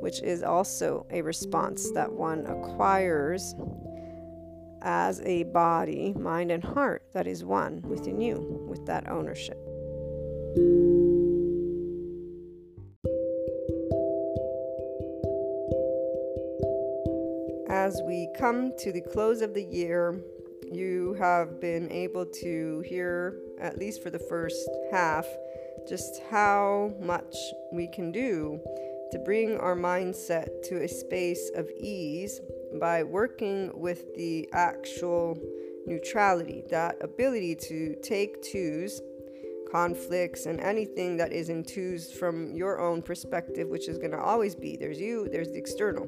which is also a response that one acquires as a body, mind, and heart that is one within you with that ownership. As we come to the close of the year, you have been able to hear, at least for the first half, just how much we can do to bring our mindset to a space of ease by working with the actual neutrality, that ability to take twos, conflicts, and anything that is in twos from your own perspective, which is going to always be there's you, there's the external,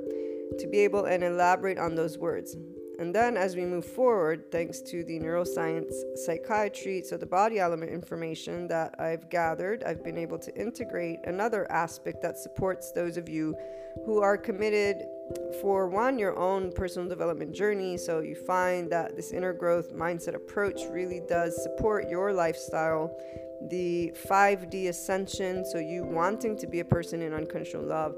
to be able and elaborate on those words. And then as we move forward, thanks to the neuroscience psychiatry, so the body element information that I've gathered, I've been able to integrate another aspect that supports those of you who are committed for one, your own personal development journey. So you find that this inner growth mindset approach really does support your lifestyle. The 5D ascension, so you wanting to be a person in unconditional love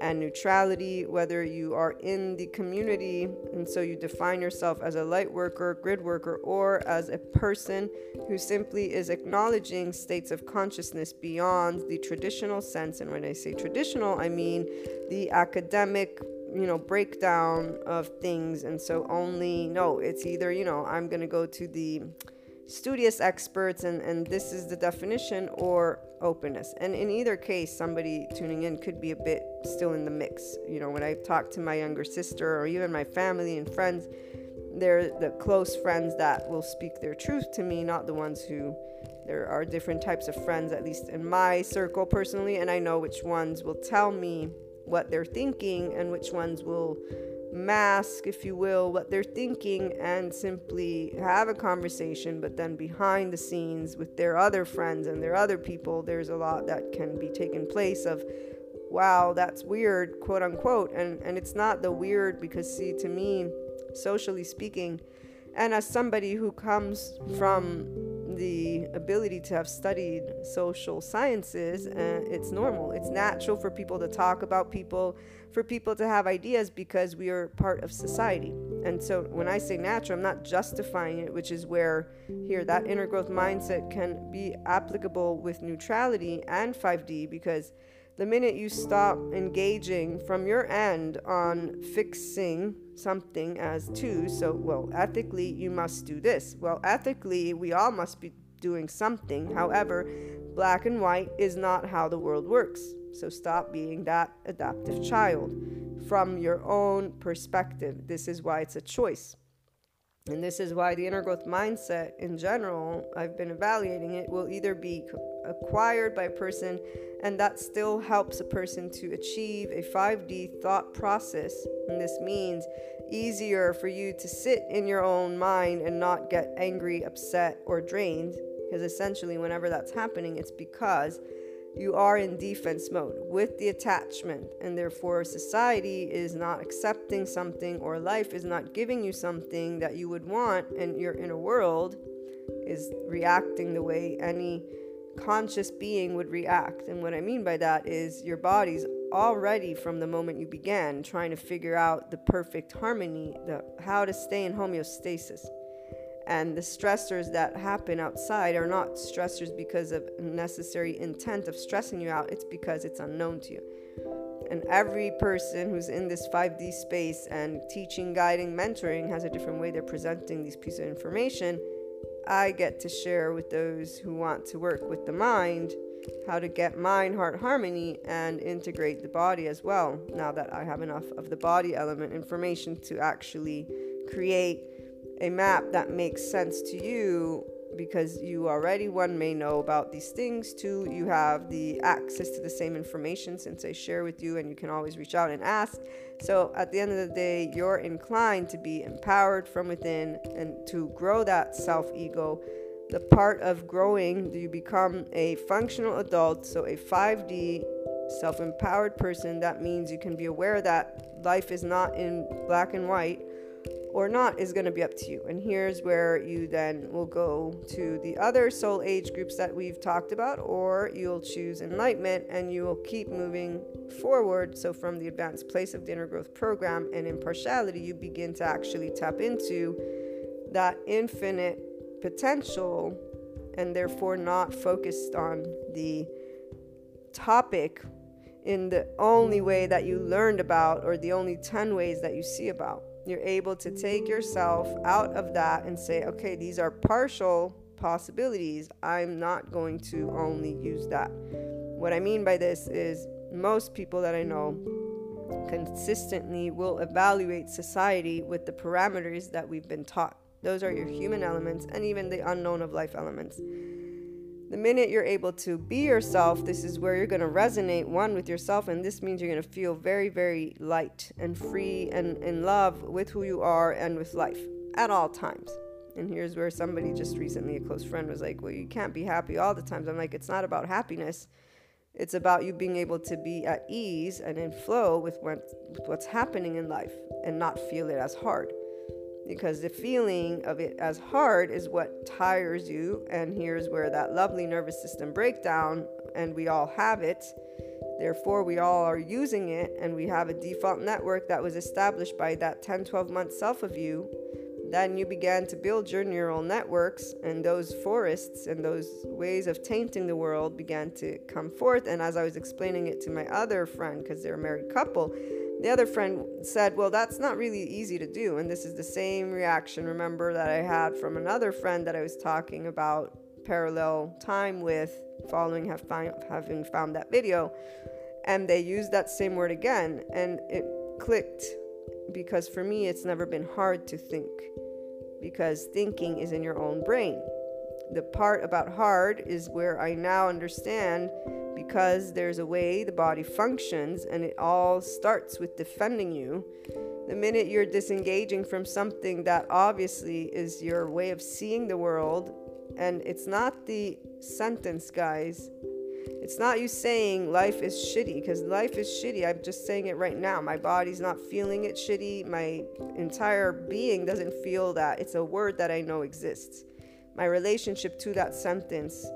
and neutrality, whether you are in the community and so you define yourself as a light worker, grid worker, or as a person who simply is acknowledging states of consciousness beyond the traditional sense. And when I say traditional, I mean the academic you know breakdown of things and so only no it's either you know i'm going to go to the studious experts and, and this is the definition or openness. And in either case somebody tuning in could be a bit still in the mix. You know when i talk to my younger sister or even my family and friends they're the close friends that will speak their truth to me not the ones who there are different types of friends at least in my circle personally and i know which ones will tell me what they're thinking and which ones will mask, if you will, what they're thinking and simply have a conversation. But then behind the scenes with their other friends and their other people, there's a lot that can be taken place of, wow, that's weird, quote unquote. And, and it's not the weird because, see, to me, socially speaking, and as somebody who comes from the ability to have studied social sciences, uh, it's normal. It's natural for people to talk about people for people to have ideas because we are part of society. And so when I say natural, I'm not justifying it, which is where here that inner growth mindset can be applicable with neutrality and 5D because the minute you stop engaging from your end on fixing something as two, so, well, ethically, you must do this. Well, ethically, we all must be doing something. However, black and white is not how the world works. So stop being that adaptive child from your own perspective. This is why it's a choice. And this is why the inner growth mindset in general, I've been evaluating it, will either be acquired by a person, and that still helps a person to achieve a 5D thought process. And this means easier for you to sit in your own mind and not get angry, upset, or drained. Because essentially, whenever that's happening, it's because you are in defense mode with the attachment, and therefore society is not accepting something or life is not giving you something that you would want, and your inner world is reacting the way any conscious being would react. And what I mean by that is your body's already from the moment you began trying to figure out the perfect harmony, the how to stay in homeostasis. And the stressors that happen outside are not stressors because of necessary intent of stressing you out, it's because it's unknown to you. And every person who's in this 5D space and teaching, guiding, mentoring has a different way they're presenting these pieces of information. I get to share with those who want to work with the mind how to get mind heart harmony and integrate the body as well. Now that I have enough of the body element information to actually create a map that makes sense to you because you already one may know about these things. Two you have the access to the same information since i share with you and you can always reach out and ask. So at the end of the day you're inclined to be empowered from within and to grow that self ego the part of growing you become a functional adult so a 5d self-empowered person. That means you can be aware that life is not in black and white or not is going to be up to you. And here's where you then will go to the other soul age groups that we've talked about, or you'll choose enlightenment and you will keep moving forward. So, from the advanced place of the inner growth program and impartiality, you begin to actually tap into that infinite potential and therefore not focused on the topic in the only way that you learned about or the only 10 ways that you see about you're able to take yourself out of that and say, okay, these are partial possibilities. I'm not going to only use that. What I mean by this is most people that I know consistently will evaluate society with the parameters that we've been taught. Those are your human elements and even the unknown of life elements. The minute you're able to be yourself, this is where you're going to resonate one with yourself, and this means you're going to feel very, very light and free and in love with who you are and with life at all times. And here's where somebody just recently, a close friend, was like, Well, you can't be happy all the times. I'm like, It's not about happiness. It's about you being able to be at ease and in flow with, what, with what's happening in life and not feel it as hard because the feeling of it as hard is what tires you. And here's where that lovely nervous system breakdown, and we all have it. Therefore, we all are using it, and we have a default network that was established by that 10 12 month self of you. Then you began to build your neural networks, and those forests and those ways of tainting the world began to come forth. And as I was explaining it to my other friend, because they're a married couple, the other friend said, Well, that's not really easy to do. And this is the same reaction, remember, that I had from another friend that I was talking about parallel time with following have find, having found that video. And they used that same word again. And it clicked because for me, it's never been hard to think because thinking is in your own brain. The part about hard is where I now understand because there's a way the body functions and it all starts with defending you. The minute you're disengaging from something that obviously is your way of seeing the world, and it's not the sentence, guys. It's not you saying life is shitty, because life is shitty. I'm just saying it right now. My body's not feeling it shitty. My entire being doesn't feel that. It's a word that I know exists. My relationship to that sentence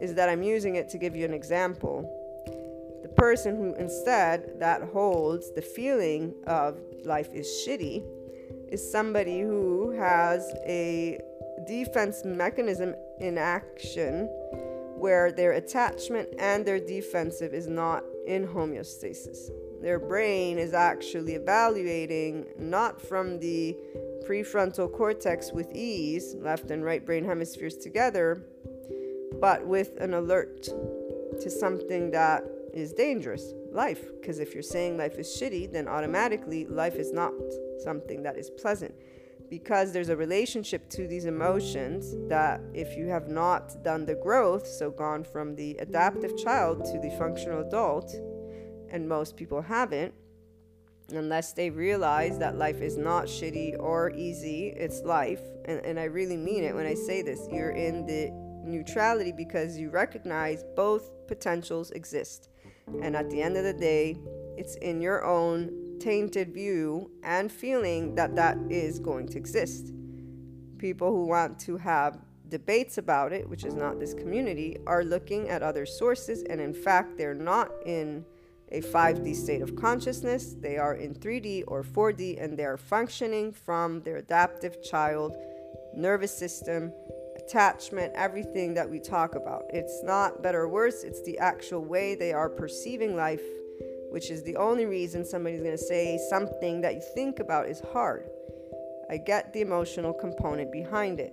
is that I'm using it to give you an example. The person who instead that holds the feeling of life is shitty is somebody who has a defense mechanism in action where their attachment and their defensive is not in homeostasis. Their brain is actually evaluating not from the prefrontal cortex with ease, left and right brain hemispheres together, but with an alert to something that is dangerous life. Because if you're saying life is shitty, then automatically life is not something that is pleasant. Because there's a relationship to these emotions that if you have not done the growth, so gone from the adaptive child to the functional adult, and most people haven't, unless they realize that life is not shitty or easy, it's life. And, and I really mean it when I say this. You're in the neutrality because you recognize both potentials exist. And at the end of the day, it's in your own tainted view and feeling that that is going to exist. People who want to have debates about it, which is not this community, are looking at other sources, and in fact, they're not in a 5D state of consciousness. They are in 3D or 4D, and they are functioning from their adaptive child nervous system, attachment, everything that we talk about. It's not better or worse, it's the actual way they are perceiving life, which is the only reason somebody's going to say something that you think about is hard. I get the emotional component behind it,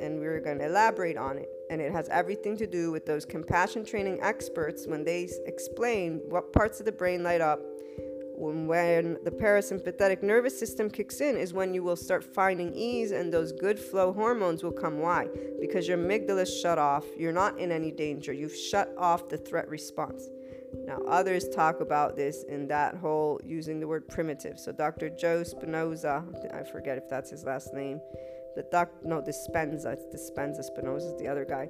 and we're going to elaborate on it. And it has everything to do with those compassion training experts when they explain what parts of the brain light up when the parasympathetic nervous system kicks in is when you will start finding ease and those good flow hormones will come. Why? Because your amygdala is shut off. You're not in any danger. You've shut off the threat response. Now others talk about this in that whole using the word primitive. So dr joe spinoza i forget if that's his last name the doc no dispenza it's dispenza spinoza is the other guy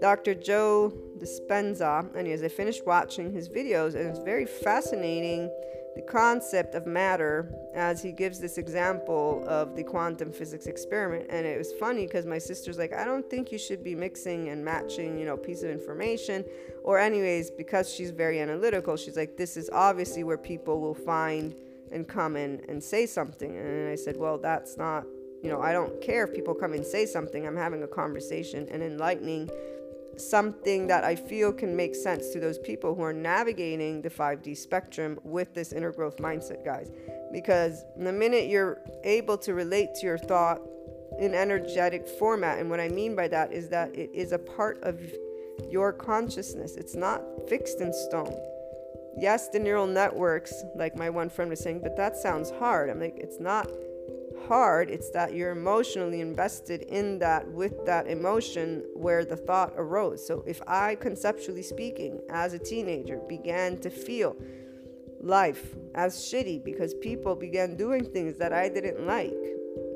Dr. Joe Dispenza, and I finished watching his videos, and it's very fascinating the concept of matter as he gives this example of the quantum physics experiment and it was funny because my sister's like i don't think you should be mixing and matching you know piece of information or anyways because she's very analytical she's like this is obviously where people will find and come in and say something and i said well that's not you know i don't care if people come and say something i'm having a conversation and enlightening something that I feel can make sense to those people who are navigating the 5D spectrum with this inner growth mindset, guys. Because the minute you're able to relate to your thought in energetic format, and what I mean by that is that it is a part of your consciousness, it's not fixed in stone. Yes, the neural networks, like my one friend was saying, but that sounds hard. I'm like, it's not hard, it's that you're emotionally invested in that with that emotion where the thought arose. So if I, conceptually speaking, as a teenager, began to feel life as shitty because people began doing things that I didn't like,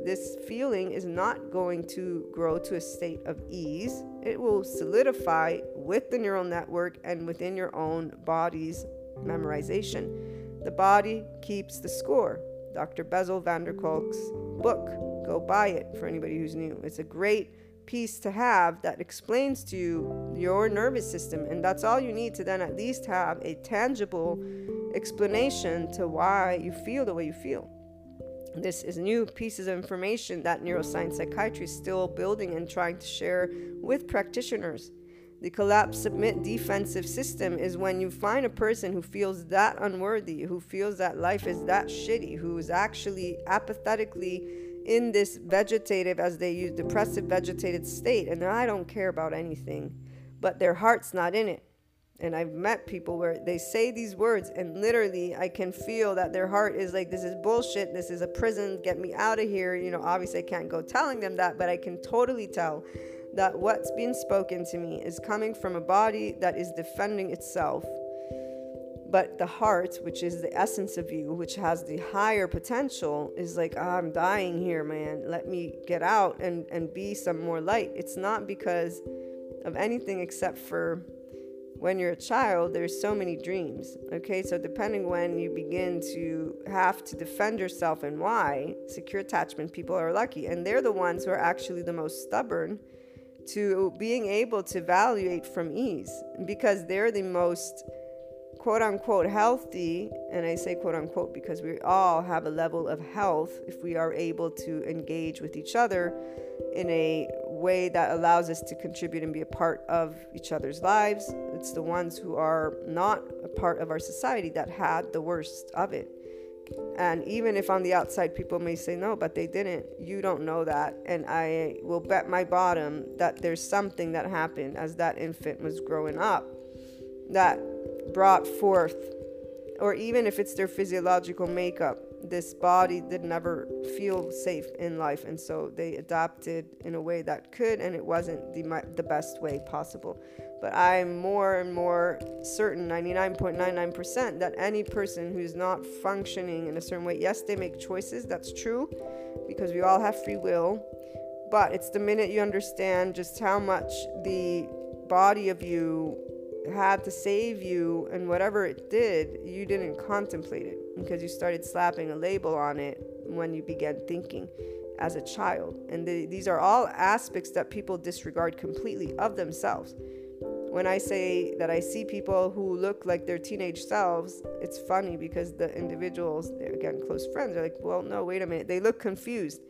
this feeling is not going to grow to a state of ease. It will solidify with the neural network and within your own body's memorization. The body keeps the score. Dr. Bessel van der Kolk's book. Go buy it for anybody who's new. It's a great piece to have that explains to you your nervous system, and that's all you need to then at least have a tangible explanation to why you feel the way you feel. This is new pieces of information that neuroscience psychiatry is still building and trying to share with practitioners. The collapse submit defensive system is when you find a person who feels that unworthy, who feels that life is that shitty, who is actually apathetically in this vegetative, as they use depressive vegetated state, and I don't care about anything, but their heart's not in it. And I've met people where they say these words, and literally, I can feel that their heart is like, This is bullshit. This is a prison. Get me out of here. You know, obviously, I can't go telling them that, but I can totally tell that what's being spoken to me is coming from a body that is defending itself. But the heart, which is the essence of you, which has the higher potential, is like, oh, I'm dying here, man. Let me get out and, and be some more light. It's not because of anything except for when you're a child, there's so many dreams. Okay, so depending when you begin to have to defend yourself and why, secure attachment people are lucky. And they're the ones who are actually the most stubborn to being able to evaluate from ease. Because they're the most quote unquote healthy and i say quote unquote because we all have a level of health if we are able to engage with each other in a way that allows us to contribute and be a part of each other's lives. It's the ones who are not a part of our society that had the worst of it and even if on the outside people may say no, but they didn't, you don't know that. And I will bet my bottom that there's something that happened as that infant was growing up that brought forth, or even if it's their physiological makeup, this body did never feel safe in life. And so they adapted in a way that could, and it wasn't the, the best way possible. But I'm more and more certain, 99.99%, that any person who's not functioning in a certain way, yes, they make choices, that's true, because we all have free will. But it's the minute you understand just how much the body of you had to save you and whatever it did, you didn't contemplate it because you started slapping a label on it when you began thinking as a child. And the, these are all aspects that people disregard completely of themselves when I say that I see people who look like their teenage selves, it's funny because the individuals, again close friends, are like, well, no, wait a minute. They look confused.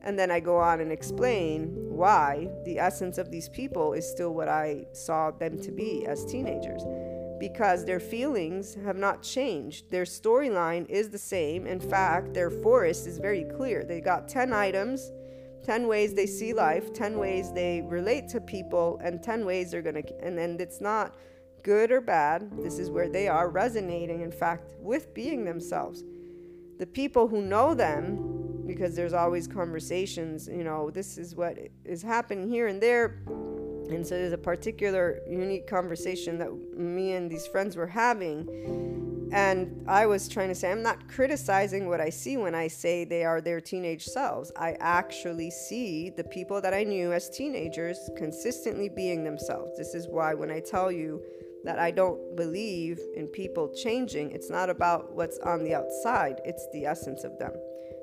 And then I go on and explain why the essence of these people is still what I saw them to be as teenagers. Because their feelings have not changed. Their storyline is the same. In fact, their forest is very clear. They got 10 items, 10 ways they see life, 10 ways they relate to people, and 10 ways they're going to. And then it's not good or bad. This is where they are resonating, in fact, with being themselves. The people who know them because there's always conversations, you know, this is what is happening here and there. And so there's a particular unique conversation that me and these friends were having. And I was trying to say, I'm not criticizing what I see when I say they are their teenage selves. I actually see the people that I knew as teenagers consistently being themselves. This is why when I tell you that I don't believe in people changing, it's not about what's on the outside, it's the essence of them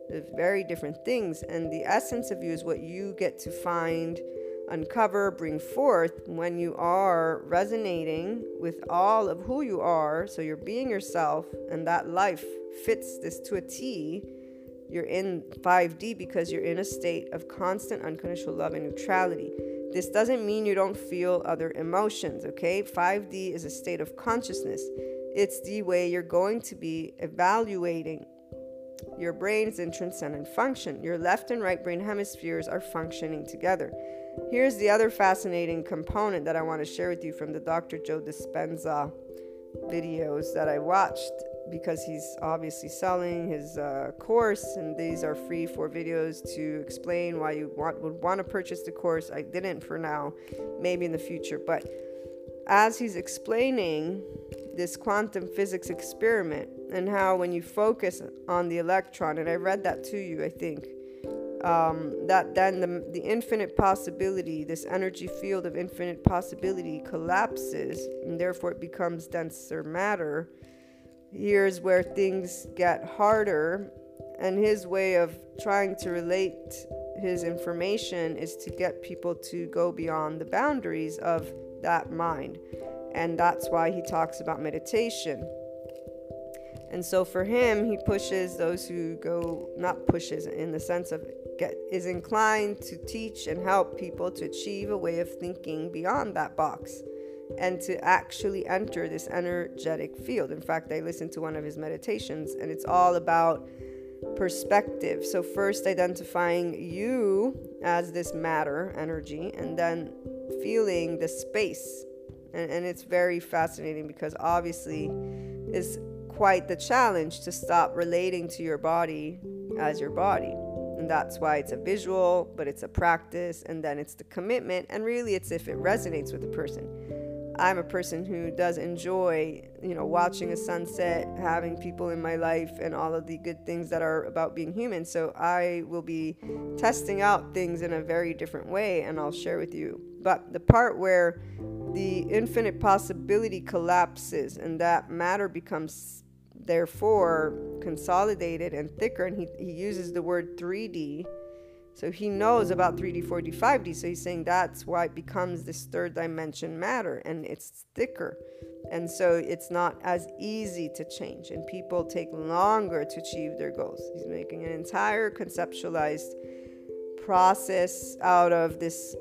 The very different things. And the essence of you is what you get to find, uncover, bring forth when you are resonating with all of who you are. So you're being yourself, and that life fits this to a T. You're in 5D because you're in a state of constant unconditional love and neutrality. This doesn't mean you don't feel other emotions, okay? 5D is a state of consciousness. It's the way you're going to be evaluating your brain is in transcendent function. Your left and right brain hemispheres are functioning together. Here's the other fascinating component that I want to share with you from the Dr. Joe Dispenza videos that I watched because he's obviously selling his uh, course and these are free for videos to explain why you want would want to purchase the course i didn't for now maybe in the future but as he's explaining this quantum physics experiment and how when you focus on the electron, and I read that to you, I think, um, that then the, the infinite possibility, this energy field of infinite possibility collapses, and therefore it becomes denser matter. Here's where things get harder, and his way of trying to relate his information is to get people to go beyond the boundaries of that mind. And that's why he talks about meditation. And so for him, he pushes those who go, not pushes in the sense of is inclined to teach and help people to achieve a way of thinking beyond that box and to actually enter this energetic field. In fact, I listened to one of his meditations and it's all about perspective. So, first identifying you as this matter, energy, and then feeling the space and, and it's very fascinating because obviously it's quite the challenge to stop relating to your body as your body and that's why it's a visual but it's a practice and then it's the commitment and really it's if it resonates with the person. I'm a person who does enjoy you know watching a sunset having people in my life and all of the good things that are about being human. So i will be testing out things in a very different way and i'll share with you. But the part where the infinite possibility collapses and that matter becomes therefore consolidated and thicker and he, he uses the word 3d so he knows about 3d 4d 5d so he's saying that's why it becomes this third dimension matter and it's thicker. And so it's not as easy to change and people take longer to achieve their goals. He's making an entire conceptualized process out of this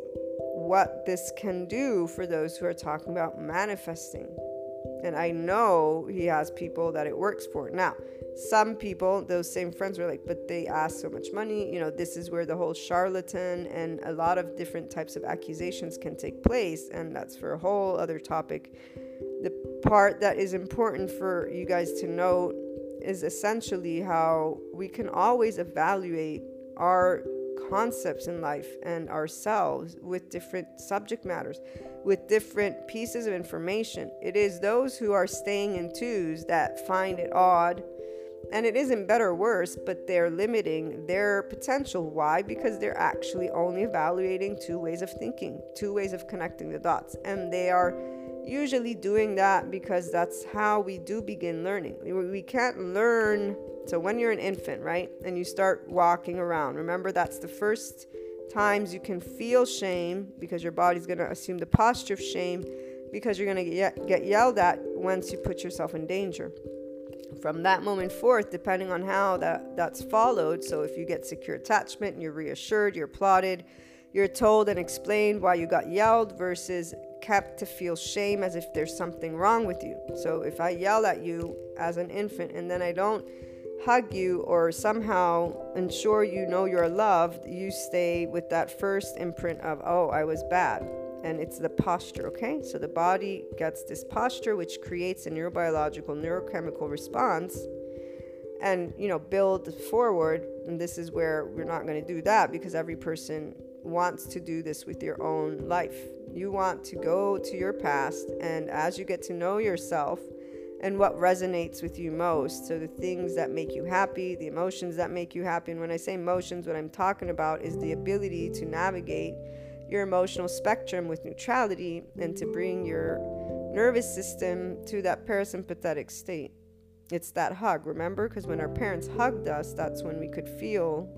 what this can do for those who are talking about manifesting. And I know he has people that it works for. Now, some people, those same friends were like, but they ask so much money. You know, this is where the whole charlatan and a lot of different types of accusations can take place. And that's for a whole other topic. The part that is important for you guys to know is essentially how we can always evaluate our concepts in life and ourselves with different subject matters, with different pieces of information. It is those who are staying in twos that find it odd. And it isn't better or worse, but they're limiting their potential. Why? Because they're actually only evaluating two ways of thinking, two ways of connecting the dots. And they are usually doing that because that's how we do begin learning. We can't learn so when you're an infant, right, and you start walking around, remember that's the first times you can feel shame because your body's going to assume the posture of shame because you're going to get, yelled at once you put yourself in danger. from that moment forth, depending on how that, that's followed, so if you get secure attachment and you're reassured, you're applauded, you're told and explained why you got yelled versus kept to feel shame as if there's something wrong with you. So if I yell at you as an infant and then I don't hug you or somehow ensure you know you're loved, you stay with that first imprint of, oh, I was bad. And it's the posture, okay? So the body gets this posture, which creates a neurobiological, neurochemical response and, you know, build forward. And this is where we're not going to do that because every person wants to do this with your own life. You want to go to your past, and as you get to know yourself, and what resonates with you most. So, the things that make you happy, the emotions that make you happy. And when I say emotions, what I'm talking about is the ability to navigate your emotional spectrum with neutrality and to bring your nervous system to that parasympathetic state. It's that hug, remember? Because when our parents hugged us, that's when we could feel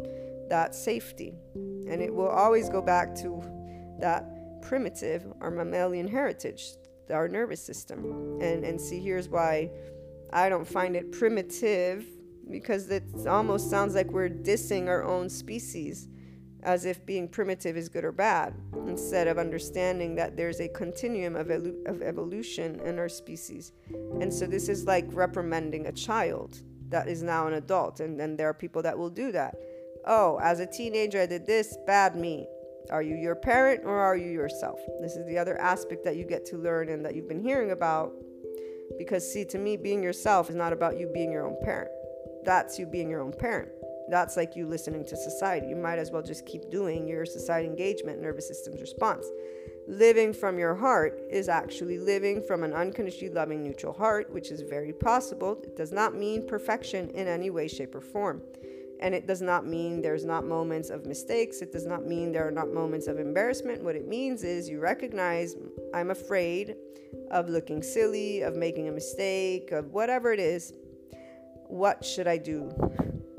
that safety. And it will always go back to that primitive or mammalian heritage our nervous system. And and see here's why I don't find it primitive because it almost sounds like we're dissing our own species as if being primitive is good or bad instead of understanding that there's a continuum of, of evolution in our species. And so this is like reprimanding a child that is now an adult and then there are people that will do that. Oh, as a teenager I did this, bad me. Are you your parent or are you yourself? This is the other aspect that you get to learn and that you've been hearing about. Because, see, to me, being yourself is not about you being your own parent. That's you being your own parent. That's like you listening to society. You might as well just keep doing your society engagement, nervous system's response. Living from your heart is actually living from an unconditionally loving, neutral heart, which is very possible. It does not mean perfection in any way, shape, or form. And it does not mean there's not moments of mistakes. It does not mean there are not moments of embarrassment. What it means is you recognize I'm afraid of looking silly, of making a mistake, of whatever it is. What should I do?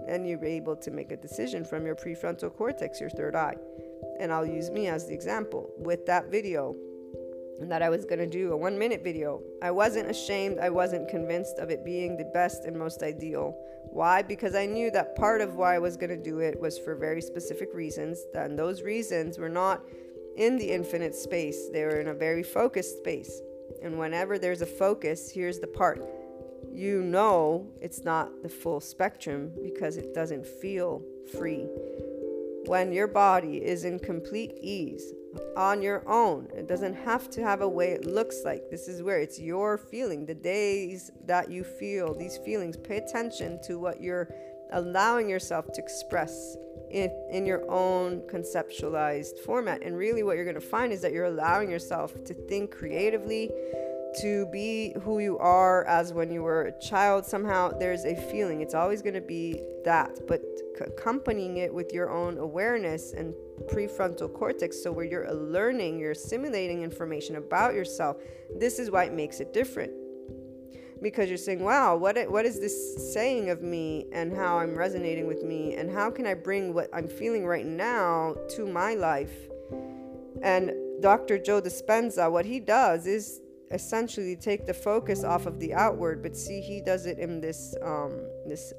And you're able to make a decision from your prefrontal cortex, your third eye. And I'll use me as the example. With that video, that I was going to do a one minute video. I wasn't ashamed, I wasn't convinced of it being the best and most ideal. Why? Because I knew that part of why I was going to do it was for very specific reasons, and those reasons were not in the infinite space, they were in a very focused space. And whenever there's a focus, here's the part you know it's not the full spectrum because it doesn't feel free. When your body is in complete ease, on your own. It doesn't have to have a way it looks like. This is where it's your feeling. The days that you feel these feelings, pay attention to what you're allowing yourself to express in, in your own conceptualized format. And really, what you're going to find is that you're allowing yourself to think creatively, to be who you are as when you were a child. Somehow, there's a feeling. It's always going to be that, but accompanying it with your own awareness and prefrontal cortex so where you're learning you're assimilating information about yourself this is why it makes it different. Because you're saying wow what what is this saying of me and how i'm resonating with me and how can i bring what i'm feeling right now to my life? And dr joe dispenza what he does is essentially take the focus off of the outward but see he does it in this um this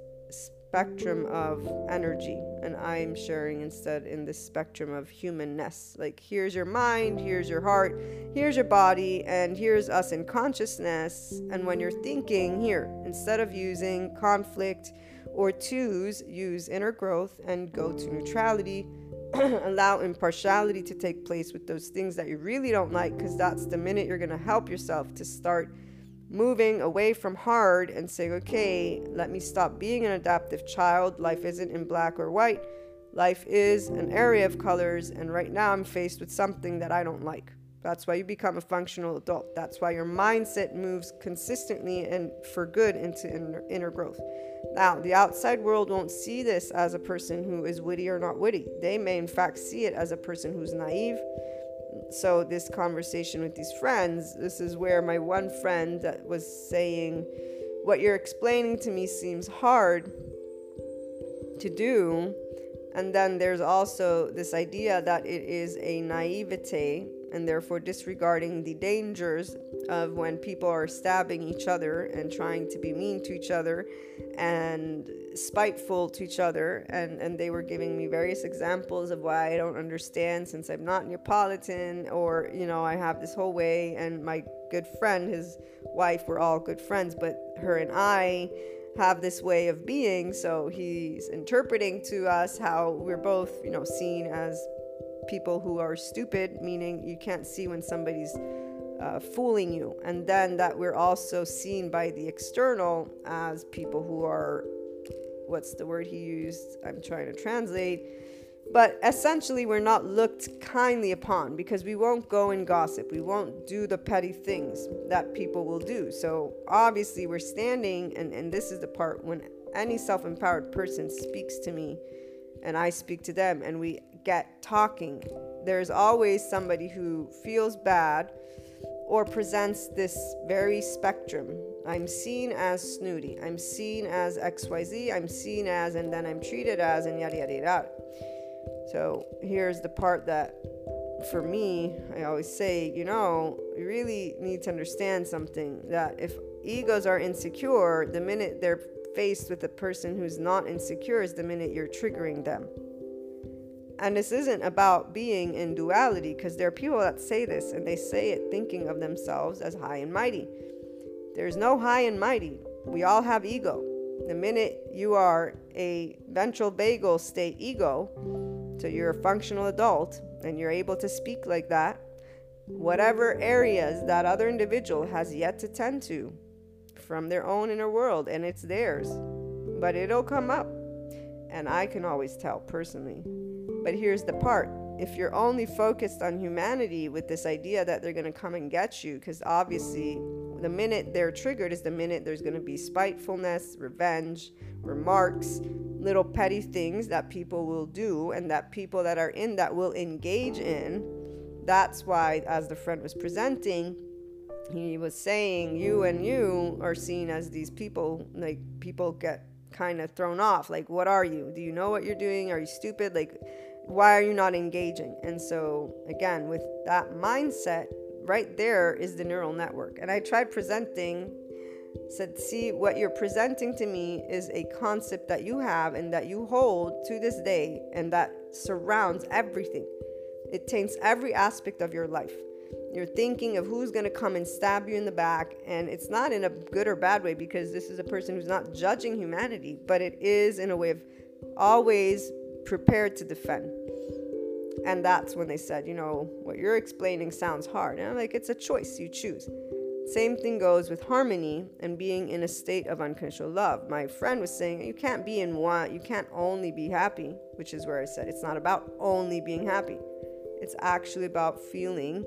spectrum of energy and i'm sharing instead in this spectrum of humanness. Like here's your mind here's your heart here's your body and here's us in consciousness. And when you're thinking here instead of using conflict or twos use inner growth and go to neutrality. Allow impartiality to take place with those things that you really don't like because that's the minute you're going to help yourself to start moving away from hard and saying, okay, let me stop being an adaptive child. Life isn't in black or white. Life is an area of colors, and right now I'm faced with something that I don't like. That's why you become a functional adult. That's why your mindset moves consistently and for good into inner, inner growth. Now, the outside world won't see this as a person who is witty or not witty. They may, in fact, see it as a person who's naive, so this conversation with these friends this is where my one friend that was saying what you're explaining to me seems hard to do. And then there's also this idea that it is a naivete and therefore disregarding the dangers of when people are stabbing each other and trying to be mean to each other and spiteful to each other. And and they were giving me various examples of why I don't understand since I'm not Neapolitan or you know I have this whole way and my good friend his wife we're all good friends but her and I have this way of being. So he's interpreting to us how we're both you know seen as people who are stupid meaning you can't see when somebody's uh, fooling you. And then that we're also seen by the external as people who are what's the word he used? I'm trying to translate. But essentially we're not looked kindly upon because we won't go and gossip. We won't do the petty things that people will do. So obviously we're standing and, and this is the part when any self-empowered person speaks to me and i speak to them and we get talking there's always somebody who feels bad or presents this very spectrum I'm seen as snooty. I'm seen as XYZ. I'm seen as, and then I'm treated as, and yada yada yada. So here's the part that, for me, I always say, you know, you really need to understand something that if egos are insecure, the minute they're faced with a person who's not insecure is the minute you're triggering them. And this isn't about being in duality because there are people that say this and they say it thinking of themselves as high and mighty. There's no high and mighty. We all have ego. The minute you are a ventral vagal state ego, so you're a functional adult and you're able to speak like that, whatever areas that other individual has yet to tend to from their own inner world, and it's theirs. But it'll come up. And I can always tell personally. But here's the part if you're only focused on humanity with this idea that they're going to come and get you, because obviously the minute they're triggered is the minute there's going to be spitefulness, revenge, remarks, little petty things that people will do and that people that are in that will engage in. That's why, as the friend was presenting, he was saying, You and you are seen as these people, like people get kind of thrown off. Like, what are you? Do you know what you're doing? Are you stupid? Like, why are you not engaging? And so, again, with that mindset, right there is the neural network. And I tried presenting, said, see, what you're presenting to me is a concept that you have and that you hold to this day and that surrounds everything. It taints every aspect of your life. You're thinking of who's going to come and stab you in the back, and it's not in a good or bad way because this is a person who's not judging humanity, but it is in a way of always prepared to defend. And that's when they said, you know, what you're explaining sounds hard. And I'm like, it's a choice you choose. Same thing goes with harmony and being in a state of unconditional love. My friend was saying, you can't be in one, you can't only be happy, which is where I said it's not about only being happy. It's actually about feeling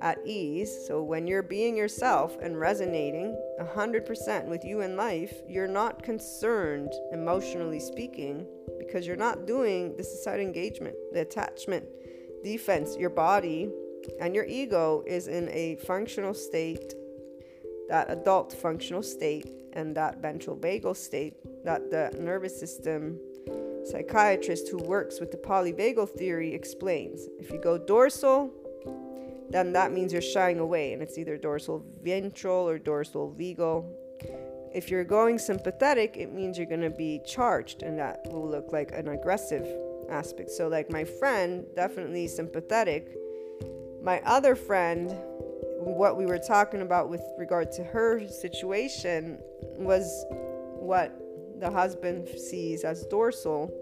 at ease. So when you're being yourself and resonating 100% with you in life, you're not concerned, emotionally speaking, because you're not doing the societal engagement, the attachment, defense. Your body and your ego is in a functional state, that adult functional state, and that ventral vagal state that the nervous system psychiatrist who works with the polyvagal theory explains. If you go dorsal, then that means you're shying away, and it's either dorsal ventral or dorsal vagal. If you're going sympathetic, it means you're going to be charged, and that will look like an aggressive aspect. So, like my friend, definitely sympathetic. My other friend, what we were talking about with regard to her situation was what the husband sees as dorsal.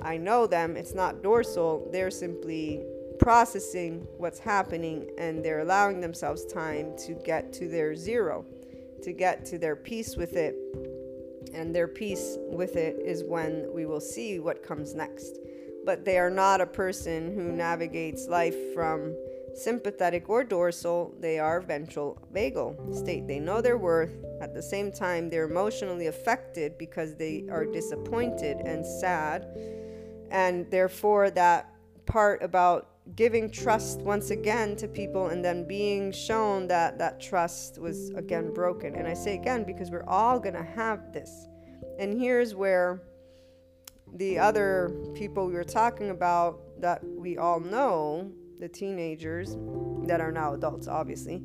I know them, it's not dorsal, they're simply processing what's happening and they're allowing themselves time to get to their zero, to get to their peace with it. And their peace with it is when we will see what comes next. But they are not a person who navigates life from sympathetic or dorsal, they are ventral vagal state. They know their worth. At the same time, they're emotionally affected because they are disappointed and sad. And therefore, that part about giving trust once again to people and then being shown that that trust was again broken. And I say again because we're all going to have this. And here's where the other people we were talking about that we all know the teenagers that are now adults, obviously,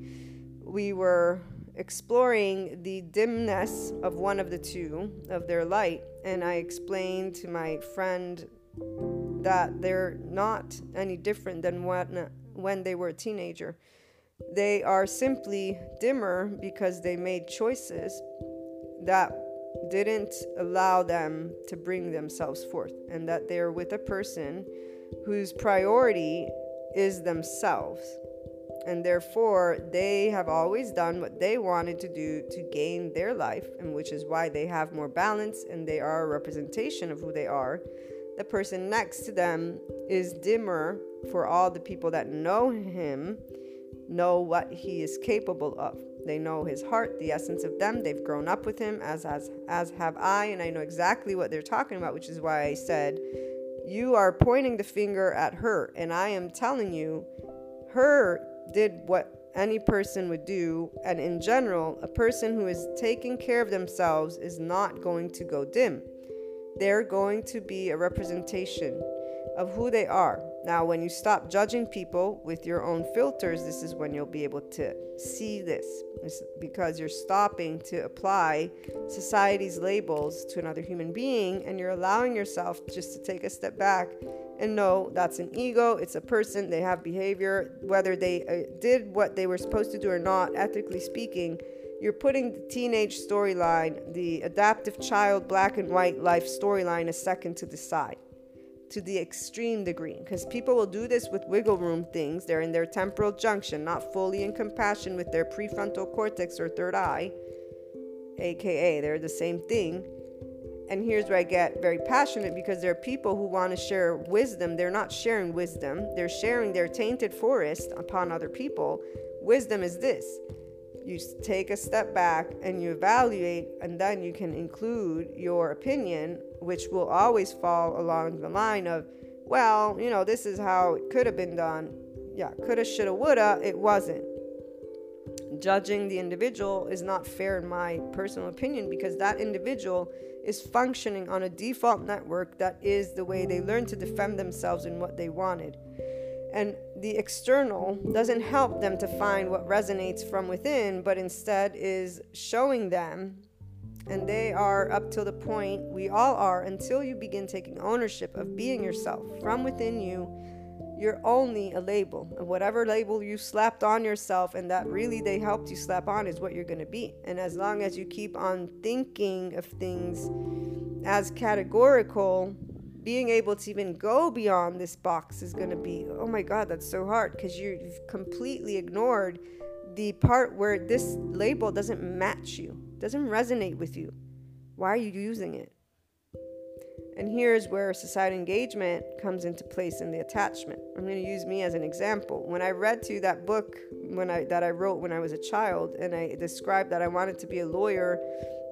we were exploring the dimness of one of the two of their light. And I explained to my friend that they're not any different than when, when they were a teenager. They are simply dimmer because they made choices that didn't allow them to bring themselves forth, and that they're with a person whose priority is themselves. And therefore, they have always done what they wanted to do to gain their life, and which is why they have more balance and they are a representation of who they are. The person next to them is dimmer for all the people that know him, know what he is capable of. They know his heart, the essence of them. They've grown up with him, as as as have I, and I know exactly what they're talking about, which is why I said, you are pointing the finger at her, and I am telling you, her did what any person would do, and in general, a person who is taking care of themselves is not going to go dim. They're going to be a representation of who they are. Now, when you stop judging people with your own filters, this is when you'll be able to see this. It's because you're stopping to apply society's labels to another human being and you're allowing yourself just to take a step back and know that's an ego, it's a person, they have behavior, whether they uh, did what they were supposed to do or not, ethically speaking. You're putting the teenage storyline, the adaptive child black and white life storyline, a second to the side to the extreme degree because people will do this with wiggle room things. They're in their temporal junction, not fully in compassion with their prefrontal cortex or third eye, aka they're the same thing. And here's where I get very passionate because there are people who want to share wisdom. They're not sharing wisdom, they're sharing their tainted forest upon other people. Wisdom is this you take a step back and you evaluate, and then you can include your opinion, which will always fall along the line of, well, you know, this is how it could have been done. Yeah, coulda, shoulda, woulda, it wasn't. Judging the individual is not fair, in my personal opinion, because that individual is functioning on a default network that is the way they learn to defend themselves in what they wanted and the external doesn't help them to find what resonates from within, but instead is showing them. And they are up till the point we all are until you begin taking ownership of being yourself from within you. You're only a label. And whatever label you slapped on yourself and that really they helped you slap on is what you're going to be. And as long as you keep on thinking of things as categorical, being able to even go beyond this box is going to be oh my god that's so hard because you've completely ignored the part where this label doesn't match you doesn't resonate with you. Why are you using it and here's where society engagement comes into place in the attachment. I'm going to use me as an example. When I read to that book when I that I wrote when I was a child and I described that I wanted to be a lawyer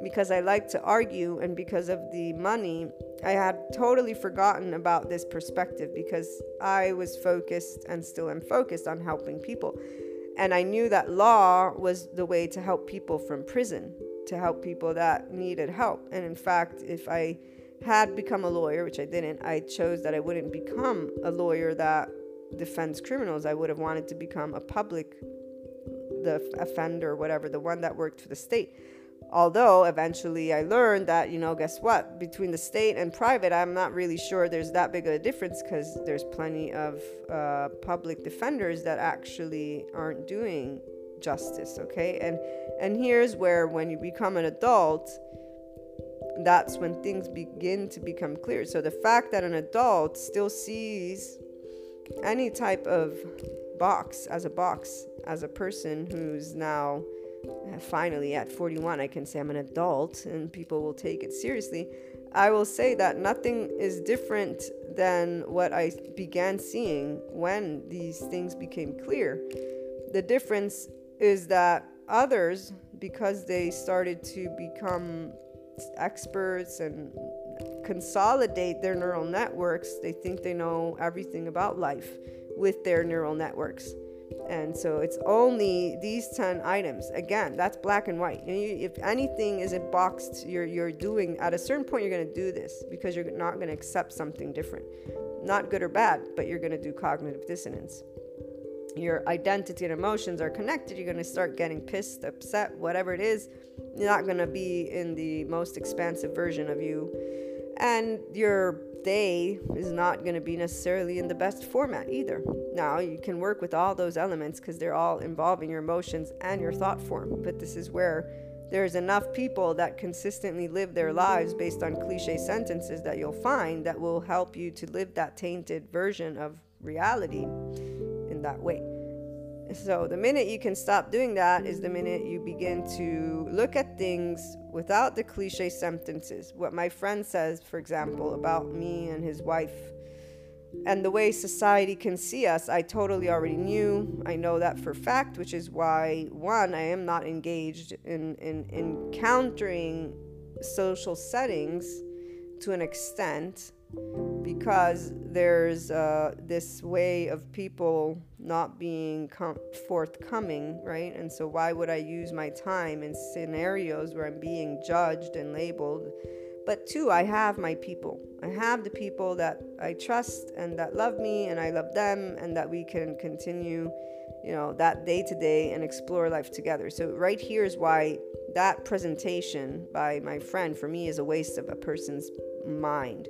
because I liked to argue and because of the money, I had totally forgotten about this perspective because I was focused and still am focused on helping people. And I knew that law was the way to help people from prison, to help people that needed help. And in fact, if I had become a lawyer, which I didn't, I chose that I wouldn't become a lawyer that defends criminals. I would have wanted to become a public the offender, whatever, the one that worked for the state. Although eventually I learned that, you know, guess what? Between the state and private, I'm not really sure there's that big of a difference because there's plenty of uh, public defenders that actually aren't doing justice, okay? And and here's where when you become an adult, that's when things begin to become clear. So the fact that an adult still sees any type of box as a box, as a person who's now finally at 41, I can say I'm an adult and people will take it seriously. I will say that nothing is different than what I began seeing when these things became clear. The difference is that others, because they started to become experts and consolidate their neural networks, they think they know everything about life with their neural networks. And so it's only these 10 items. Again, that's black and white. if anything isn't boxed, you're, you're doing, at a certain point, you're going to do this because you're not going to accept something different. Not good or bad, but you're going to do cognitive dissonance. your identity and emotions are connected, you're going to start getting pissed, upset, whatever it is. You're not going to be in the most expansive version of you. And your day is not going to be necessarily in the best format either. Now, you can work with all those elements because they're all involving your emotions and your thought form. But this is where there's enough people that consistently live their lives based on cliche sentences that you'll find that will help you to live that tainted version of reality in that way. So, the minute you can stop doing that is the minute you begin to look at things without the cliche sentences. What my friend says, for example, about me and his wife and the way society can see us, I totally already knew. I know that for fact, which is why, one, I am not engaged in, in encountering social settings to an extent because there's uh, this way of people not being com- forthcoming, right? And so, why would I use my time in scenarios where I'm being judged and labeled? But two, I have my people. I have the people that I trust and that love me, and I love them, and that we can continue, you know, that day to day and explore life together. So, right here is why that presentation by my friend for me is a waste of a person's mind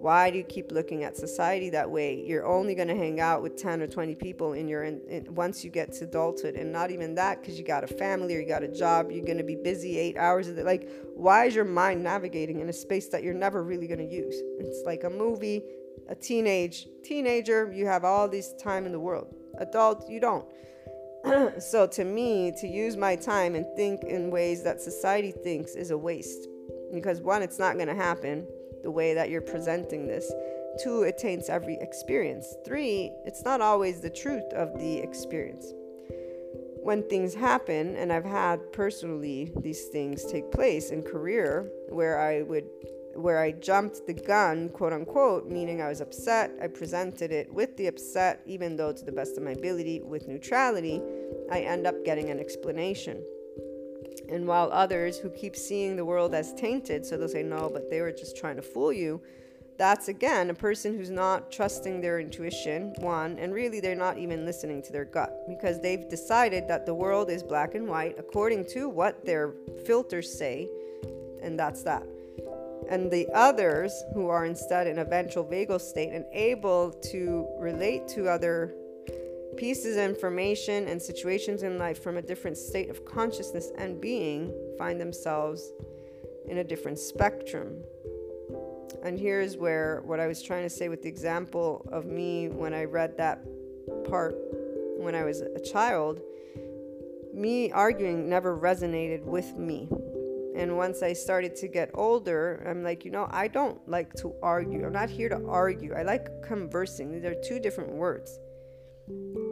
why do you keep looking at society that way? You're only going to hang out with 10 or 20 people in your in, in, once you get to adulthood and not even that cuz you got a family or you got a job, you're going to be busy 8 hours of it. Like why is your mind navigating in a space that you're never really going to use? It's like a movie, a teenage teenager, you have all this time in the world. Adult, you don't. so to me, to use my time and think in ways that society thinks is a waste because one it's not going to happen the way that you're presenting this. Two, it taints every experience. Three, it's not always the truth of the experience. When things happen, and I've had personally these things take place in career where I would where I jumped the gun, quote unquote, meaning I was upset. I presented it with the upset, even though to the best of my ability, with neutrality, I end up getting an explanation. And while others who keep seeing the world as tainted, so they'll say, no, but they were just trying to fool you, that's again a person who's not trusting their intuition, one, and really they're not even listening to their gut because they've decided that the world is black and white according to what their filters say, and that's that. And the others who are instead in a ventral vagal state and able to relate to other pieces of information and situations in life from a different state of consciousness and being find themselves in a different spectrum. And here's where what I was trying to say with the example of me when I read that part when I was a child, me arguing never resonated with me. And once I started to get older, I'm like, you know, I don't like to argue. I'm not here to argue. I like conversing. These are two different words.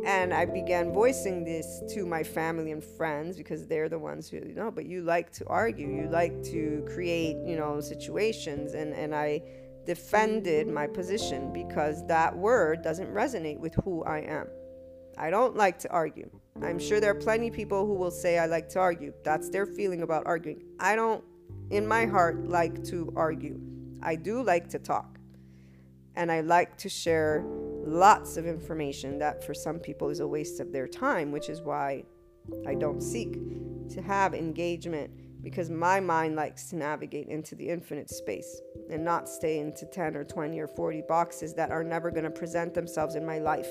And I began voicing this to my family and friends because they're the ones who, you know, but you like to argue, you like to create, you know, situations. And, and I defended my position because that word doesn't resonate with who I am. I don't like to argue. I'm sure there are plenty of people who will say I like to argue. That's their feeling about arguing. I don't, in my heart, like to argue. I do like to talk. And I like to share lots of information that for some people is a waste of their time, which is why I don't seek to have engagement because my mind likes to navigate into the infinite space and not stay into 10 or 20 or 40 boxes that are never going to present themselves in my life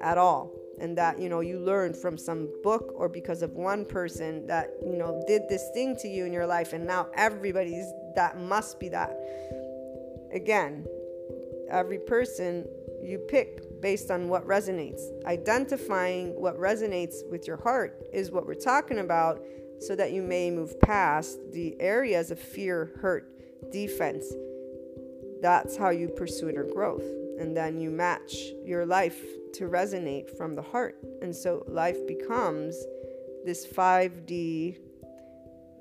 at all. And that you know you learned from some book or because of one person that you know did this thing to you in your life and now everybody's that must be that. Again every person you pick based on what resonates. Identifying what resonates with your heart is what we're talking about so that you may move past the areas of fear, hurt, defense. That's how you pursue inner growth. And then you match your life to resonate from the heart. And so life becomes this 5D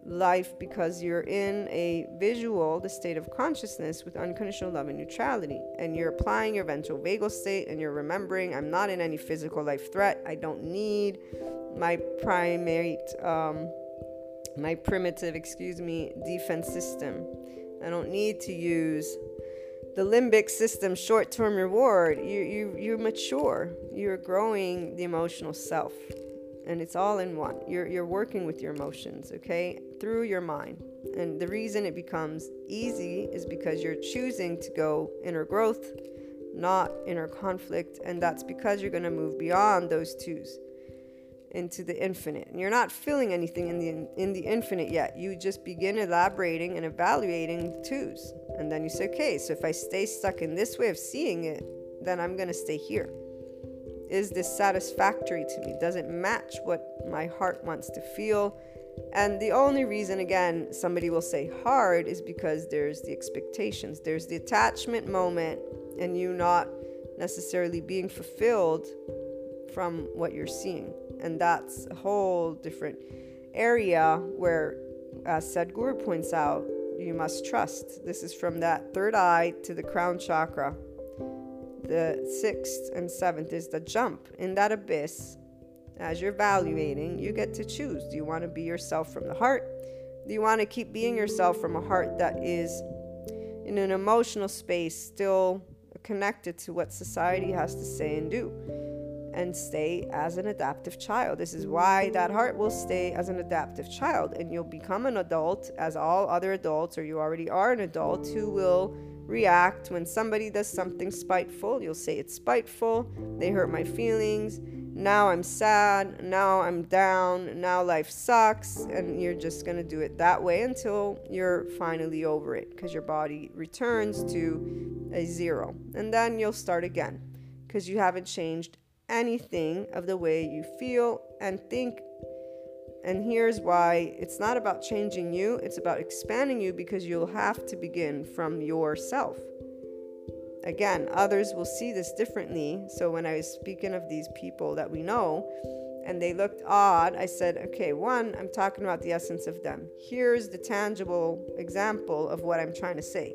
life because you're in a visual, the state of consciousness with unconditional love and neutrality. And you're applying your ventral vagal state and you're remembering, I'm not in any physical life threat. I don't need my primate, um, my primitive, excuse me, defense system. I don't need to use the limbic system short-term reward you you you mature you're growing the emotional self and it's all in one you're you're working with your emotions okay through your mind and the reason it becomes easy is because you're choosing to go inner growth not inner conflict and that's because you're going to move beyond those twos into the infinite. And you're not feeling anything in the in the infinite yet. You just begin elaborating and evaluating the twos. And then you say, okay, so if I stay stuck in this way of seeing it, then I'm going to stay here. Is this satisfactory to me? Does it match what my heart wants to feel? And the only reason, again, somebody will say hard is because there's the expectations, there's the attachment moment, and you not necessarily being fulfilled from what you're seeing. And that's a whole different area where, as Sadhguru points out, you must trust. This is from that third eye to the crown chakra. The sixth and seventh is the jump in that abyss. As you're evaluating, you get to choose. Do you want to be yourself from the heart? Do you want to keep being yourself from a heart that is in an emotional space, still connected to what society has to say and do? and stay as an adaptive child. This is why that heart will stay as an adaptive child, and you'll become an adult as all other adults, or you already are an adult who will react when somebody does something spiteful. You'll say it's spiteful, they hurt my feelings. Now I'm sad, now I'm down, now life sucks, and you're just gonna do it that way until you're finally over it because your body returns to a zero. And then you'll start again because you haven't changed anything of the way you feel and think. And here's why it's not about changing you, it's about expanding you because you'll have to begin from yourself. Again, others will see this differently. So when I was speaking of these people that we know, and they looked odd, I said, okay, one, I'm talking about the essence of them. Here's the tangible example of what I'm trying to say.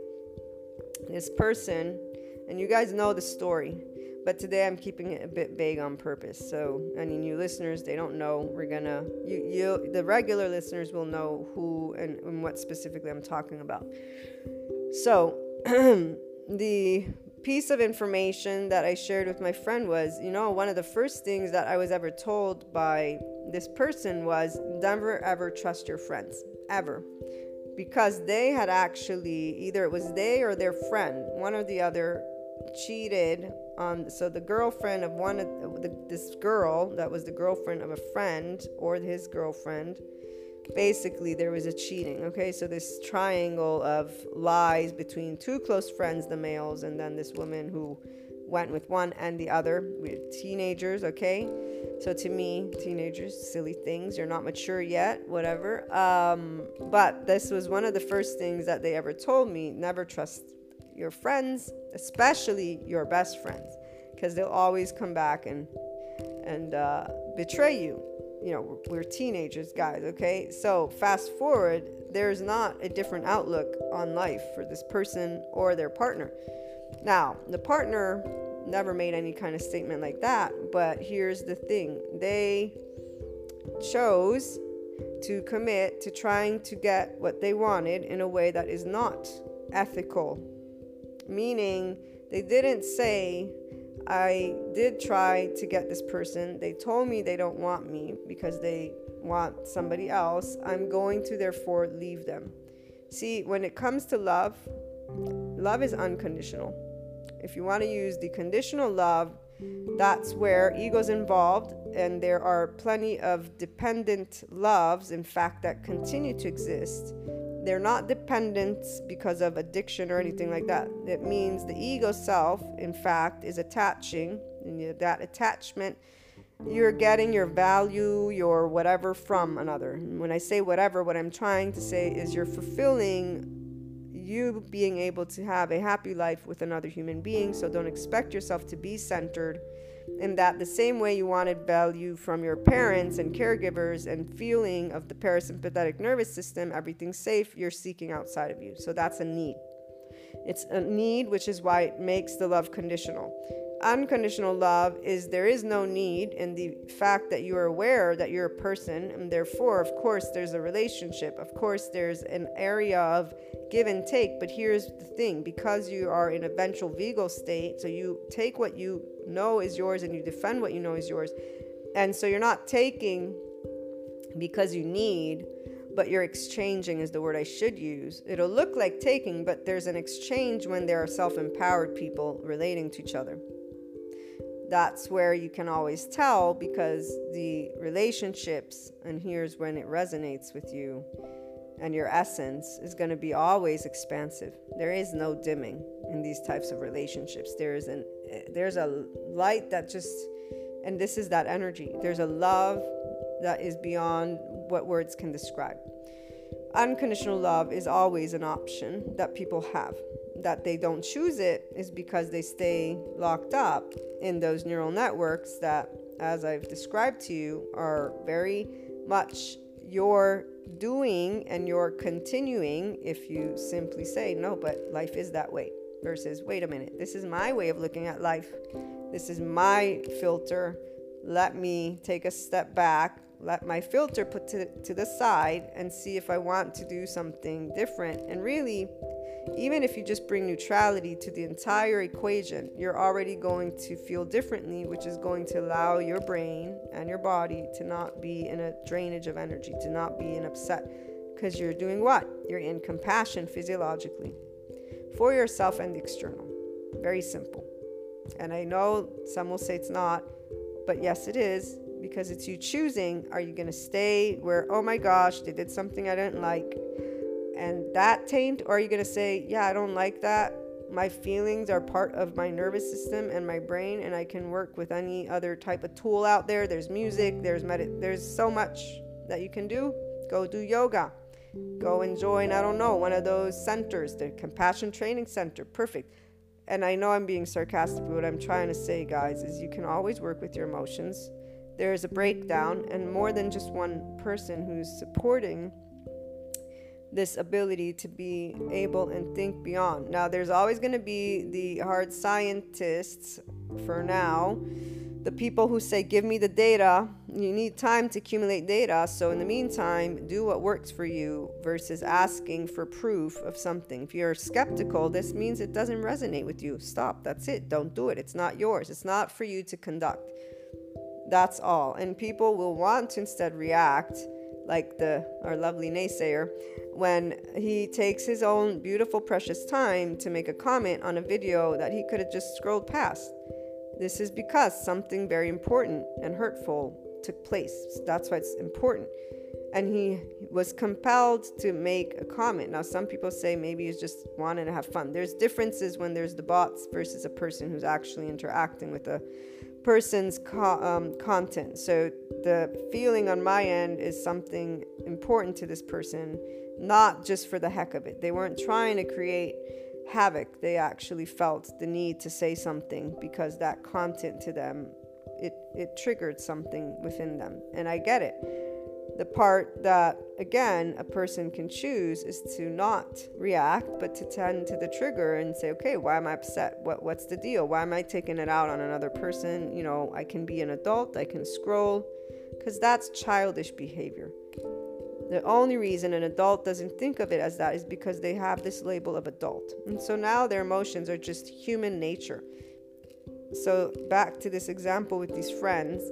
This person, and you guys know the story, but today I'm keeping it a bit vague on purpose. So any new listeners, they don't know. We're gonna you you the regular listeners will know who and, and what specifically I'm talking about. So the piece of information that I shared with my friend was, you know, one of the first things that I was ever told by this person was never ever trust your friends ever because they had actually either it was they or their friend one or the other cheated on so the girlfriend of one of the, this girl that was the girlfriend of a friend or his girlfriend basically there was a cheating okay? So this triangle of lies between two close friends the males and then this woman who went with one and the other we're teenagers okay? So to me teenagers silly things you're not mature yet whatever. Um, but this was one of the first things that they ever told me never trust your friends, especially your best friends, because they'll always come back and and uh, betray you. You know, we're teenagers, guys. Okay, so fast forward, there's not a different outlook on life for this person or their partner. Now, the partner never made any kind of statement like that, but here's the thing: they chose to commit to trying to get what they wanted in a way that is not ethical meaning they didn't say, I did try to get this person. They told me they don't want me because they want somebody else. I'm going to therefore leave them. See, when it comes to love, love is unconditional. If you want to use the conditional love, that's where ego's involved, and there are plenty of dependent loves, in fact, that continue to exist they're not dependents because of addiction or anything like that. It means the ego self, in fact, is attaching, and that attachment, you're getting your value, your whatever from another. When I say whatever, what I'm trying to say is you're fulfilling you being able to have a happy life with another human being. So don't expect yourself to be centered in that the same way you wanted value from your parents and caregivers and feeling of the parasympathetic nervous system, everything's safe, you're seeking outside of you. So that's a need. It's a need, which is why it makes the love conditional. Unconditional love is there is no need in the fact that you are aware that you're a person and therefore of course there's a relationship. Of course there's an area of give and take. But here's the thing. Because you are in a ventral vagal state so you take what you know is yours and you defend what you know is yours. And so you're not taking because you need but you're exchanging is the word I should use. It'll look like taking, but there's an exchange when there are self empowered people relating to each other that's where you can always tell because the relationships, and here's when it resonates with you and your essence, is going to be always expansive. There is no dimming in these types of relationships. There is an there's a light that just and this is that energy. There's a love that is beyond what words can describe. Unconditional love is always an option that people have that they don't choose it is because they stay locked up in those neural networks that, as I've described to you, are very much your doing and your continuing if you simply say, no, but life is that way, versus, wait a minute, this is my way of looking at life. This is my filter. Let me take a step back, let my filter put to, to the side, and see if I want to do something different. And really, even if you just bring neutrality to the entire equation, you're already going to feel differently, which is going to allow your brain and your body to not be in a drainage of energy, to not be in upset. Because you're doing what? You're in compassion physiologically for yourself and the external. Very simple. And I know some will say it's not, but yes, it is because it's you choosing. Are you going to stay where, oh my gosh, they did something I didn't like? And that taint? Or are you going to say, yeah, I don't like that? My feelings are part of my nervous system and my brain, and I can work with any other type of tool out there. There's music, there's med- there's so much that you can do. Go do yoga. Go and join, I don't know, one of those centers, the Compassion Training Center. Perfect. And I know I'm being sarcastic, but what I'm trying to say, guys, is you can always work with your emotions. There is a breakdown, and more than just one person who's supporting this ability to be able and think beyond. Now, there's always going to be the hard scientists for now, the people who say, Give me the data. You need time to accumulate data. So, in the meantime, do what works for you versus asking for proof of something. If you're skeptical, this means it doesn't resonate with you. Stop. That's it. Don't do it. It's not yours. It's not for you to conduct. That's all. And people will want to instead react like the our lovely naysayer when he takes his own beautiful precious time to make a comment on a video that he could have just scrolled past. This is because something very important and hurtful took place. That's why it's important. And he was compelled to make a comment. Now some people say maybe he's just wanting to have fun. There's differences when there's the bots versus a person who's actually interacting with a person's co- um, content. So the feeling on my end is something important to this person, not just for the heck of it. They weren't trying to create havoc. They actually felt the need to say something because that content to them it it triggered something within them. And I get it. The part that, again, a person can choose is to not react, but to tend to the trigger and say, okay, why am I upset? What, what's the deal? Why am I taking it out on another person? You know, I can be an adult, I can scroll, because that's childish behavior. The only reason an adult doesn't think of it as that is because they have this label of adult. And so now their emotions are just human nature. So, back to this example with these friends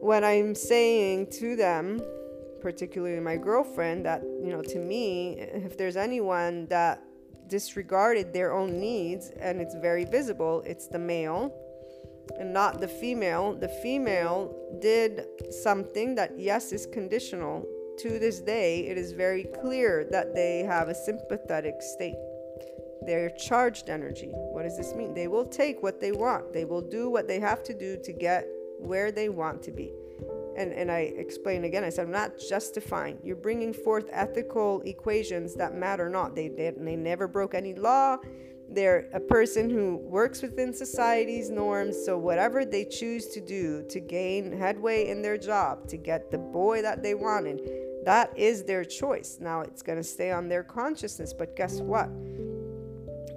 when I'm saying to them, particularly my girlfriend, that, you know, to me, if there's anyone that disregarded their own needs and it's very visible, it's the male and not the female. The female did something that, yes, is conditional. To this day, it is very clear that they have a sympathetic state. They're charged energy. What does this mean? They will take what they want, they will do what they have to do to get where they want to be. And, and I explain again, I said, I'm not justifying. You're bringing forth ethical equations that matter not. They, they, they never broke any law. They're a person who works within society's norms. So, whatever they choose to do to gain headway in their job, to get the boy that they wanted, that is their choice. Now, it's going to stay on their consciousness. But guess what?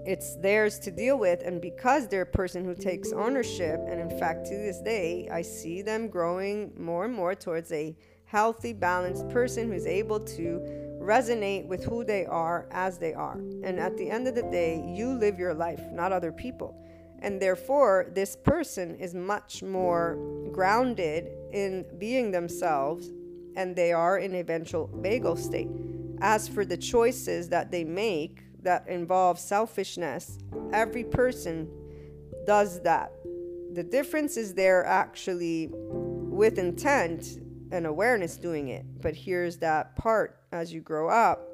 It's theirs to deal with and because they're a person who takes ownership and in fact to this day i see them growing more and more towards a healthy balanced person who's able to resonate with who they are as they are. And at the end of the day you live your life not other people. And therefore this person is much more grounded in being themselves and they are in ventral vagal state. As for the choices that they make that involves selfishness, every person does that. The difference is they're actually with intent and awareness doing it. But here's that part as you grow up,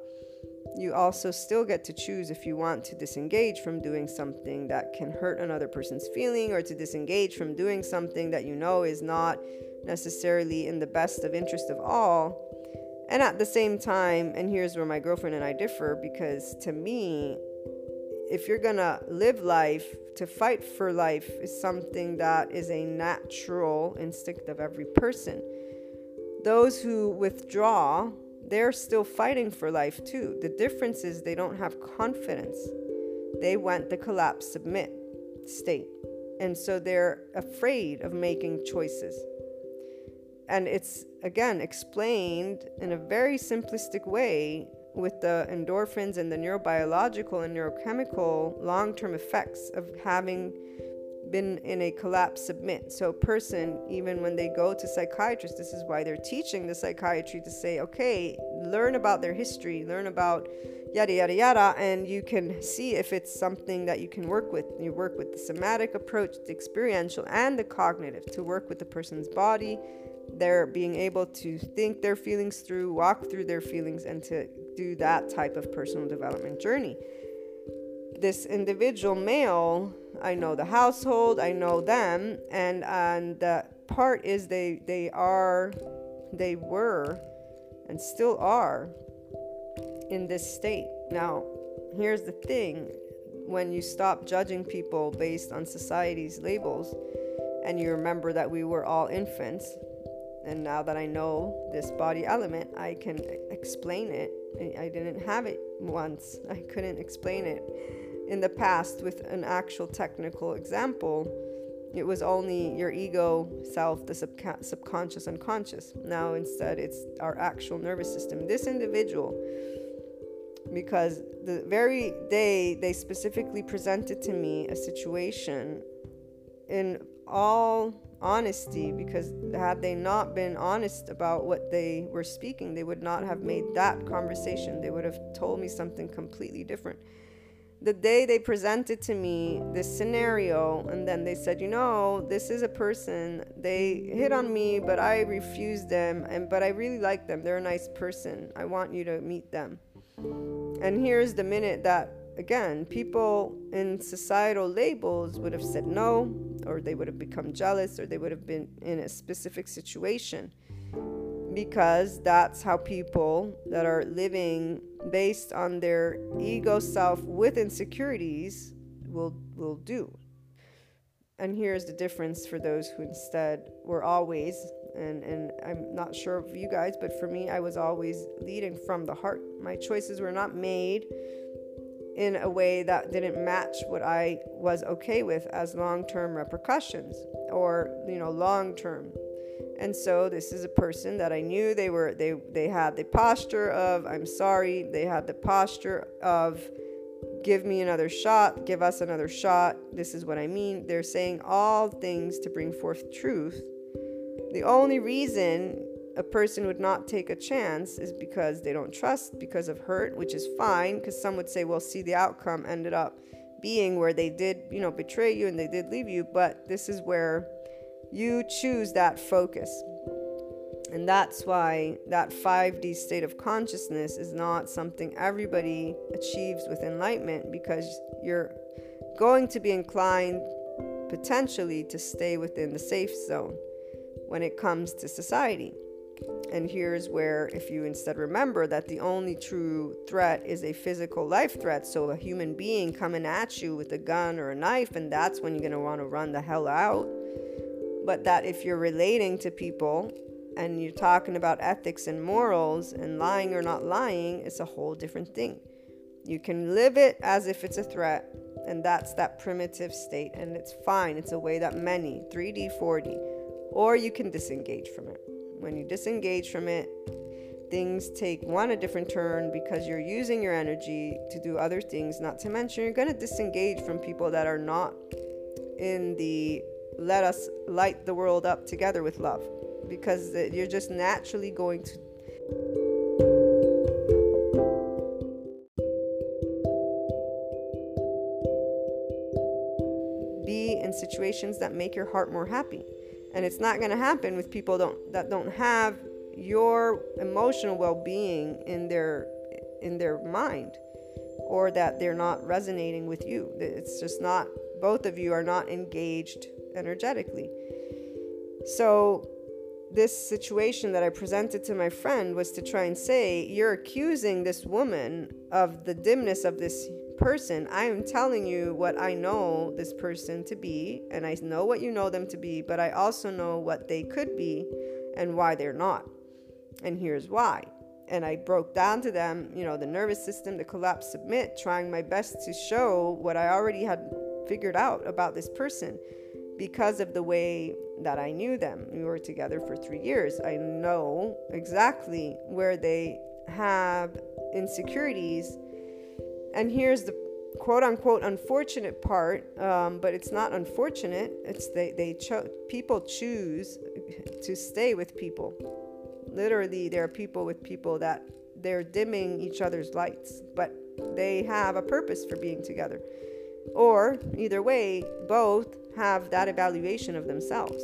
you also still get to choose if you want to disengage from doing something that can hurt another person's feeling or to disengage from doing something that you know is not necessarily in the best of interest of all and at the same time, and here's where my girlfriend and I differ because to me, if you're gonna live life, to fight for life is something that is a natural instinct of every person. Those who withdraw, they're still fighting for life too. The difference is they don't have confidence. They went the collapse submit state. And so they're afraid of making choices and it's again explained in a very simplistic way with the endorphins and the neurobiological and neurochemical long-term effects of having been in a collapse submit. So person even when they go to psychiatrists this is why they're teaching the psychiatry to say okay learn about their history learn about yada yada yada and you can see if it's something that you can work with. You work with the somatic approach the experiential and the cognitive to work with the person's body they're being able to think their feelings through, walk through their feelings, and to do that type of personal development journey. This individual male, I know the household, I know them, and and the part is they they are, they were, and still are, in this state. Now, here's the thing: when you stop judging people based on society's labels, and you remember that we were all infants and now that I know this body element, I can explain it. I didn't have it once, I couldn't explain it. In the past, with an actual technical example, it was only your ego self, the subca- subconscious, unconscious. Now, instead, it's our actual nervous system. This individual, because the very day they specifically presented to me a situation in all honesty because had they not been honest about what they were speaking, they would not have made that conversation. They would have told me something completely different. The day they presented to me this scenario, and then they said, you know, this is a person, they hit on me, but I refused them, and but I really like them. They're a nice person. I want you to meet them. And here's the minute that again, people in societal labels would have said no, or they would have become jealous, or they would have been in a specific situation. Because that's how people that are living based on their ego self with insecurities will will do. And here's the difference for those who instead were always and and I'm not sure of you guys, but for me I was always leading from the heart. My choices were not made in a way that didn't match what I was okay with as long term repercussions or, you know, long term. And so this is a person that I knew they were they they had the posture of I'm sorry, they had the posture of give me another shot, give us another shot. This is what I mean. They're saying all things to bring forth truth. The only reason a person would not take a chance is because they don't trust, because of hurt, which is fine, because some would say, well, see, the outcome ended up being where they did, you know, betray you and they did leave you, but this is where you choose that focus. And that's why that 5D state of consciousness is not something everybody achieves with enlightenment because you're going to be inclined potentially to stay within the safe zone when it comes to society. And here's where, if you instead remember that the only true threat is a physical life threat, so a human being coming at you with a gun or a knife, and that's when you're going to want to run the hell out. But that if you're relating to people and you're talking about ethics and morals and lying or not lying, it's a whole different thing. You can live it as if it's a threat, and that's that primitive state, and it's fine. It's a way that many 3D, 4D, or you can disengage from it. When you disengage from it, things take one a different turn because you're using your energy to do other things not to mention you're going to disengage from people that are not in the let us light the world up together with love because you're just naturally going to be in situations that make your heart more happy and it's not going to happen with people don't that don't have your emotional well-being in their in their mind or that they're not resonating with you. It's just not both of you are not engaged energetically. So this situation that I presented to my friend was to try and say, You're accusing this woman of the dimness of this person. I am telling you what I know this person to be, and I know what you know them to be, but I also know what they could be and why they're not and here's why. And I broke down to them, you know, the nervous system, the collapse submit, trying my best to show what I already had figured out about this person because of the way that I knew them. We were together for three years. I know exactly where they have insecurities. And here's the quote unquote unfortunate part, um, but it's not unfortunate. It's they, they cho- people choose to stay with people literally there are people with people that they're dimming each other's lights, but they have a purpose for being together. Or either way, both have that evaluation of themselves.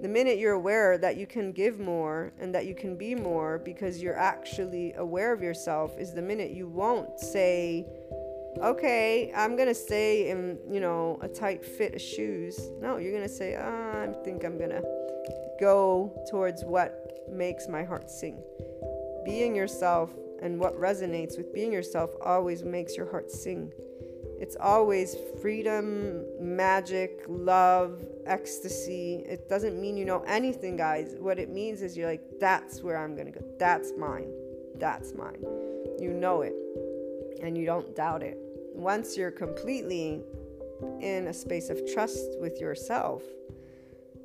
The minute you're aware that you can give more and that you can be more because you're actually aware of yourself is the minute you won't say, okay, I'm gonna stay in, you know, a tight fit of shoes. No, you're gonna say, oh, I think I'm gonna go towards what makes my heart sing. Being yourself and what resonates with being yourself always makes your heart sing. It's always freedom, magic, love, ecstasy. It doesn't mean you know anything, guys. What it means is you're like, that's where I'm going to go. That's mine. That's mine. You know it and you don't doubt it. Once you're completely in a space of trust with yourself,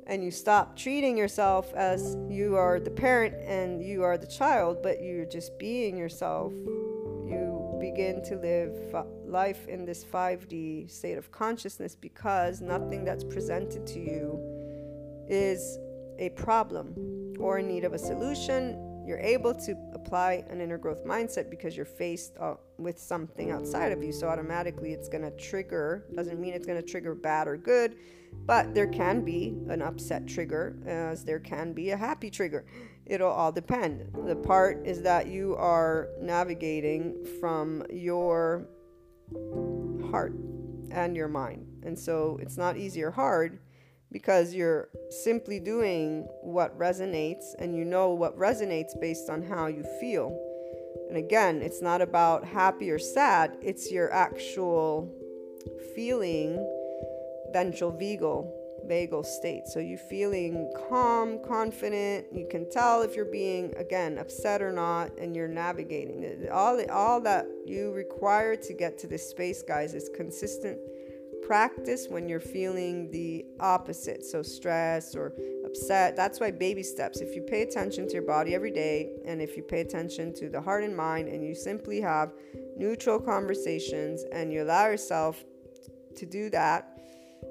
and you stop treating yourself as you are the parent and you are the child, but you're just being yourself, you begin to live life in this 5D state of consciousness because nothing that's presented to you is a problem or in need of a solution you're able to apply an inner growth mindset because you're faced uh, with something outside of you. So automatically it's going to trigger, doesn't mean it's going to trigger bad or good, but there can be an upset trigger as there can be a happy trigger. It'll all depend. The part is that you are navigating from your heart and your mind. And so it's not easy or hard because you're simply doing what resonates and you know what resonates based on how you feel. And again, it's not about happy or sad, it's your actual feeling ventral vagal vagal state. So you're feeling calm, confident, you can tell if you're being again upset or not and you're navigating. All all that you require to get to this space guys is consistent practice when you're feeling the opposite, so stress or upset. That's why baby steps. If you pay attention to your body every day, and if you pay attention to the heart and mind, and you simply have neutral conversations and you allow yourself to do that,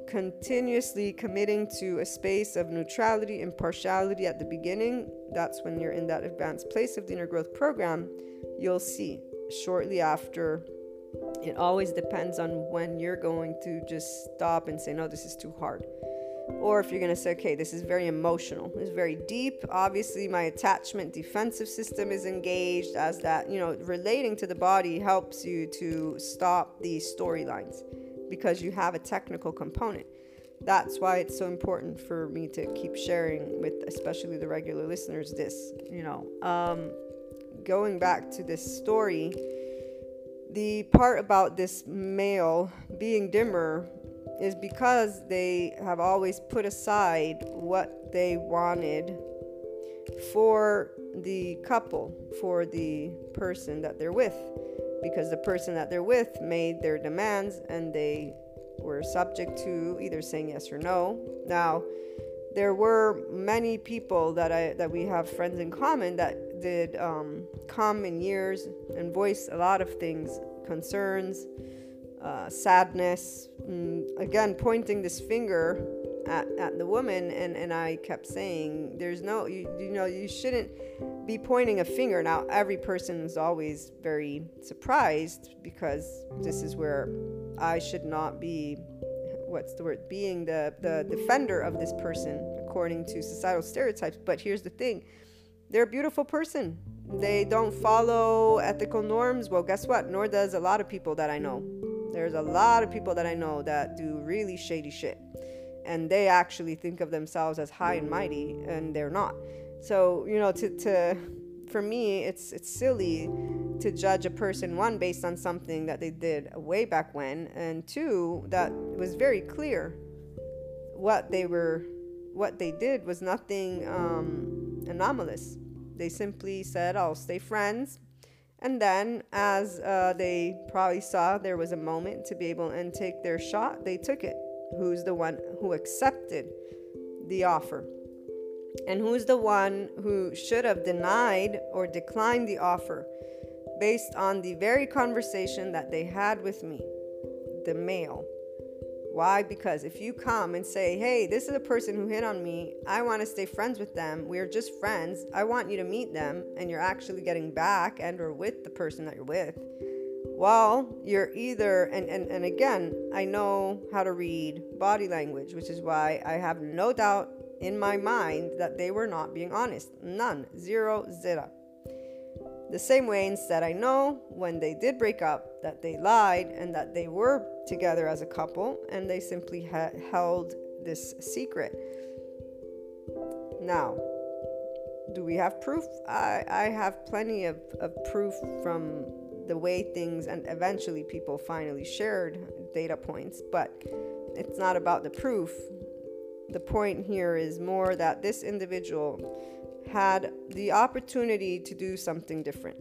continuously committing to a space of neutrality, impartiality at the beginning, that's when you're in that advanced place of the inner growth program, you'll see shortly after it always depends on when you're going to just stop and say, no, this is too hard. Or if you're going to say, okay, this is very emotional, it's very deep. Obviously, my attachment defensive system is engaged as that, you know, relating to the body helps you to stop these storylines because you have a technical component. That's why it's so important for me to keep sharing with, especially the regular listeners, this, you know. Um, going back to this story, the part about this male being dimmer is because they have always put aside what they wanted for the couple, for the person that they're with, because the person that they're with made their demands and they were subject to either saying yes or no. Now, there were many people that I that we have friends in common that did um, come in years and voice a lot of things, concerns, uh, sadness. Mm, again, pointing this finger at, at the woman, and, and I kept saying, "There's no, you, you know, you shouldn't be pointing a finger." Now, every person is always very surprised because this is where I should not be what's the word being the the defender of this person according to societal stereotypes. But here's the thing they're a beautiful person. They don't follow ethical norms. Well guess what? Nor does a lot of people that i know. There's a lot of people that i know that do really shady shit and they actually think of themselves as high and mighty and they're not. So you know to to for me it's it's silly to judge a person one based on something that they did way back when and two that was very clear what they were what they did was nothing um, anomalous. They simply said i'll stay friends. And then as uh, they probably saw there was a moment to be able and take their shot they took it who's the one who accepted the offer. And who's the one who should have denied or declined the offer based on the very conversation that they had with me, the male. Why? Because if you come and say, hey, this is a person who hit on me, I want to stay friends with them, we're just friends, I want you to meet them, and you're actually getting back and or with the person that you're with, well, you're either and, and, and again, I know how to read body language, which is why I have no doubt in my mind that they were not being honest. None. Zero, zero. The same way, instead, I know when they did break up that they lied and that they were together as a couple and they simply ha- held this secret. Now, do we have proof? I, I have plenty of, of proof from the way things and eventually people finally shared data points, but it's not about the proof. The point here is more that this individual had the opportunity to do something different.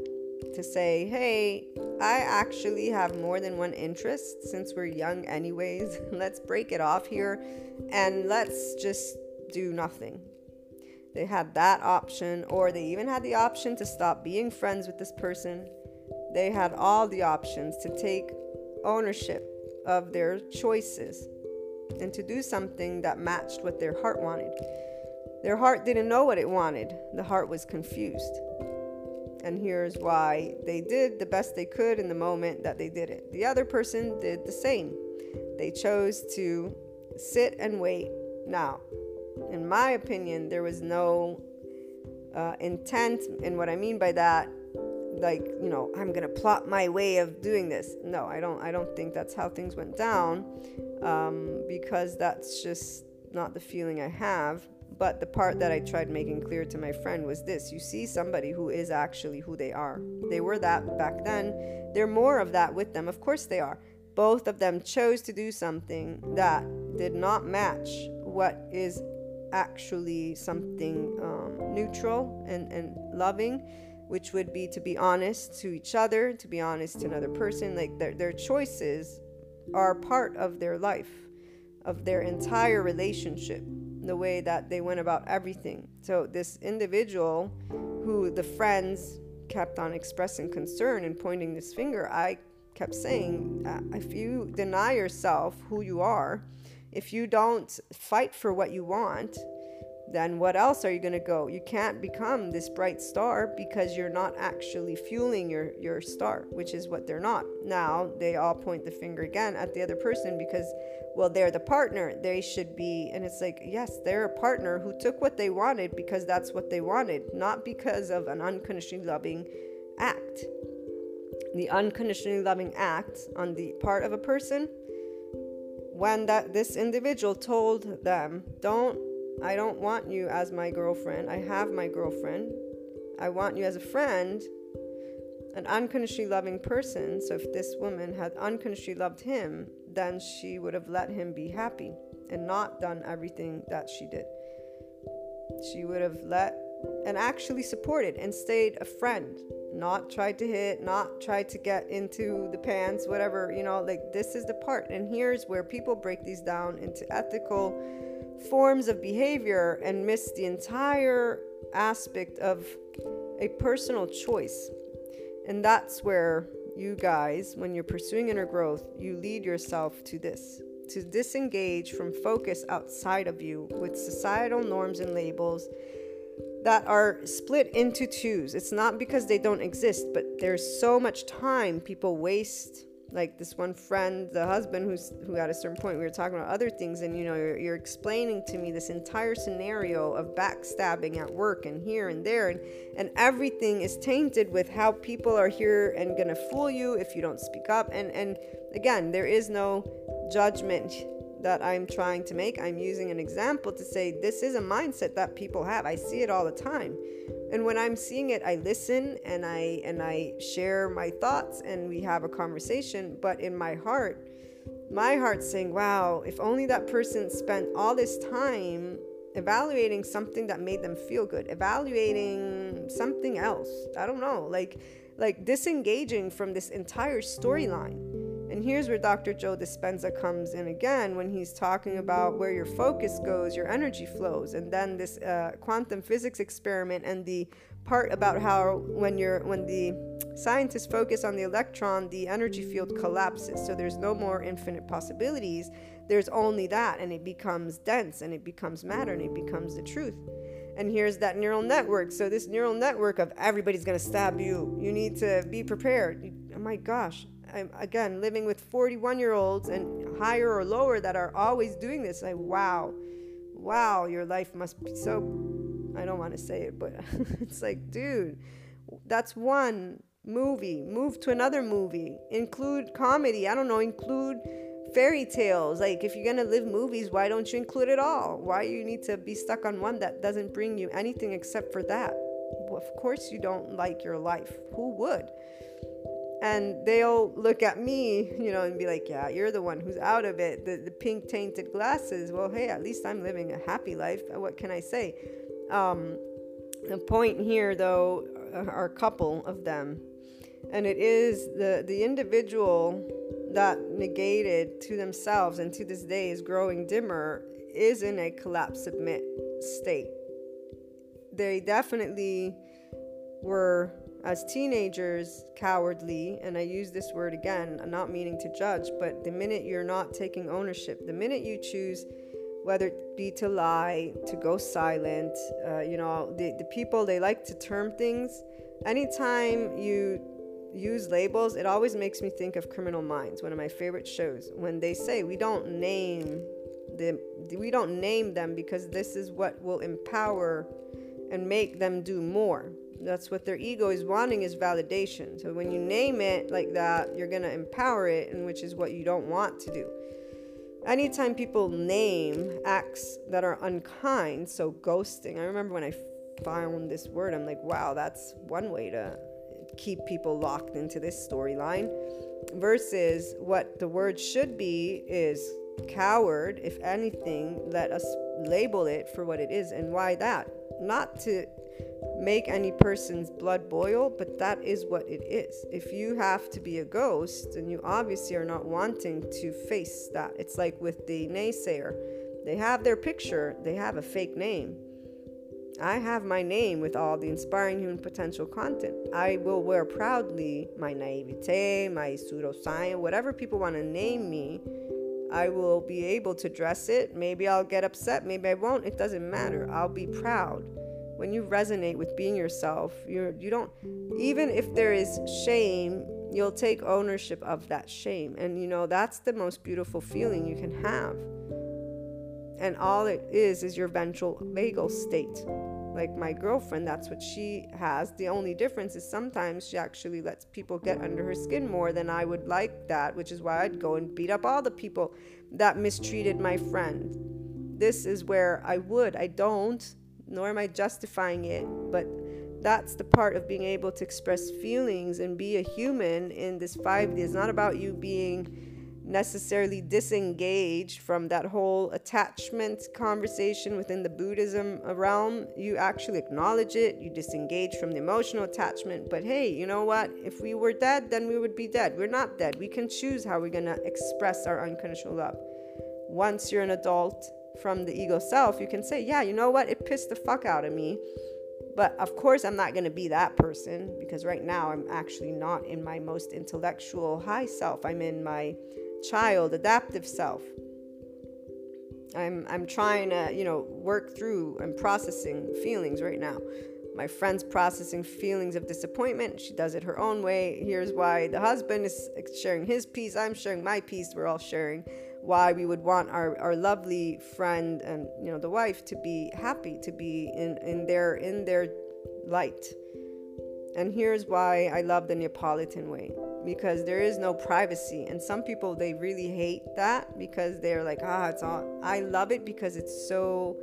To say, hey, I actually have more than one interest since we're young, anyways. let's break it off here and let's just do nothing. They had that option, or they even had the option to stop being friends with this person. They had all the options to take ownership of their choices and to do something that matched what their heart wanted. Their heart didn't know what it wanted, the heart was confused. And here's why they did the best they could in the moment that they did it. The other person did the same. They chose to sit and wait. Now, in my opinion, there was no uh, intent. And what I mean by that, like you know, I'm gonna plot my way of doing this. No, I don't. I don't think that's how things went down, um, because that's just not the feeling I have. But the part that I tried making clear to my friend was this you see somebody who is actually who they are. They were that back then. They're more of that with them. Of course they are. Both of them chose to do something that did not match what is actually something um, neutral and, and loving, which would be to be honest to each other, to be honest to another person. Like their, their choices are part of their life, of their entire relationship the way that they went about everything. So, this individual who the friends kept on expressing concern and pointing this finger, I kept saying, uh, if you deny yourself who you are, if you don't fight for what you want, then what else are you going to go? You can't become this bright star because you're not actually fueling your, your star, which is what they're not. Now they all point the finger again at the other person because, well, they're the partner. They should be. And it's like, yes, they're a partner who took what they wanted because that's what they wanted, not because of an unconditionally loving act. The unconditionally loving act on the part of a person when that this individual told them don't I don't want you as my girlfriend. I have my girlfriend. I want you as a friend, an unconditionally loving person. So if this woman had unconditionally loved him, then she would have let him be happy and not done everything that she did. She would have let and actually supported and stayed a friend not tried to hit not tried to get into the pants whatever you know like this is the part and here's where people break these down into ethical forms of behavior and miss the entire aspect of a personal choice and that's where you guys when you're pursuing inner growth you lead yourself to this to disengage from focus outside of you with societal norms and labels that are split into twos. It's not because they don't exist, but there's so much time people waste. Like this one friend, the husband who's who at a certain point we were talking about other things, and you know you're, you're explaining to me this entire scenario of backstabbing at work and here and there, and and everything is tainted with how people are here and gonna fool you if you don't speak up. And and again, there is no judgment that I'm trying to make. I'm using an example to say this is a mindset that people have. I see it all the time. And when I'm seeing it, I listen and I and I share my thoughts and we have a conversation, but in my heart, my heart's saying, "Wow, if only that person spent all this time evaluating something that made them feel good, evaluating something else. I don't know, like like disengaging from this entire storyline." And here's where Dr. Joe Dispenza comes in again when he's talking about where your focus goes, your energy flows, and then this uh, quantum physics experiment and the part about how when you're when the scientists focus on the electron, the energy field collapses. So there's no more infinite possibilities. There's only that, and it becomes dense, and it becomes matter, and it becomes the truth. And here's that neural network. So this neural network of everybody's gonna stab you. You need to be prepared. Oh my gosh, I'm again living with 41 year olds and higher or lower that are always doing this. Like, wow, wow, your life must be so. I don't want to say it, but it's like, dude, that's one movie. Move to another movie. Include comedy. I don't know. Include fairy tales. Like, if you're gonna live movies, why don't you include it all? Why you need to be stuck on one that doesn't bring you anything except for that? Well, of course, you don't like your life. Who would? And they'll look at me, you know, and be like, "Yeah, you're the one who's out of it." The the pink tainted glasses. Well, hey, at least I'm living a happy life. What can I say? Um, the point here, though, are a couple of them, and it is the the individual that negated to themselves and to this day is growing dimmer is in a collapse submit state. They definitely were as teenagers cowardly and i use this word again i'm not meaning to judge but the minute you're not taking ownership the minute you choose whether it be to lie to go silent uh, you know the, the people they like to term things. Anytime you use labels it always makes me think of criminal minds one of my favorite shows when they say we don't name the we don't name them because this is what will empower and make them do more that's what their ego is wanting is validation. So when you name it like that, you're going to empower it, and which is what you don't want to do. Anytime people name acts that are unkind, so ghosting. I remember when I found this word, I'm like, wow, that's one way to keep people locked into this storyline. Versus what the word should be is coward. If anything, let us label it for what it is and why that. Not to make any person's blood boil, but that is what it is. If you have to be a ghost, and you obviously are not wanting to face that, it's like with the naysayer. They have their picture, they have a fake name. I have my name with all the inspiring human potential content. I will wear proudly my naivete, my pseudoscience, whatever people want to name me. I will be able to dress it. Maybe I'll get upset, maybe I won't. It doesn't matter. I'll be proud when you resonate with being yourself, you're you don't even if there is shame, you'll take ownership of that shame. And you know, that's the most beautiful feeling you can have. And all it is is your ventral vagal state. Like my girlfriend, that's what she has. The only difference is sometimes she actually lets people get under her skin more than I would like that, which is why I'd go and beat up all the people that mistreated my friend. This is where I would. I don't nor am I justifying it, but that's the part of being able to express feelings and be a human in this 5D. It's not about you being necessarily disengaged from that whole attachment conversation within the Buddhism realm. You actually acknowledge it, you disengage from the emotional attachment. But hey, you know what? If we were dead, then we would be dead. We're not dead. We can choose how we're going to express our unconditional love. Once you're an adult from the ego self, you can say, yeah, you know what? It pissed the fuck out of me. But of course, I'm not going to be that person because right now I'm actually not in my most intellectual high self. I'm in my child adaptive self. I'm i'm trying to you know work through and processing feelings right now. My friend's processing feelings of disappointment. She does it her own way. Here's why the husband is sharing his piece i'm sharing my piece we're all sharing why we would want our, our lovely friend and you know the wife to be happy to be in in their in their light. And here's why i love the neapolitan way because there is no privacy. And some people they really hate that because they're like ah it's all i love it because it's so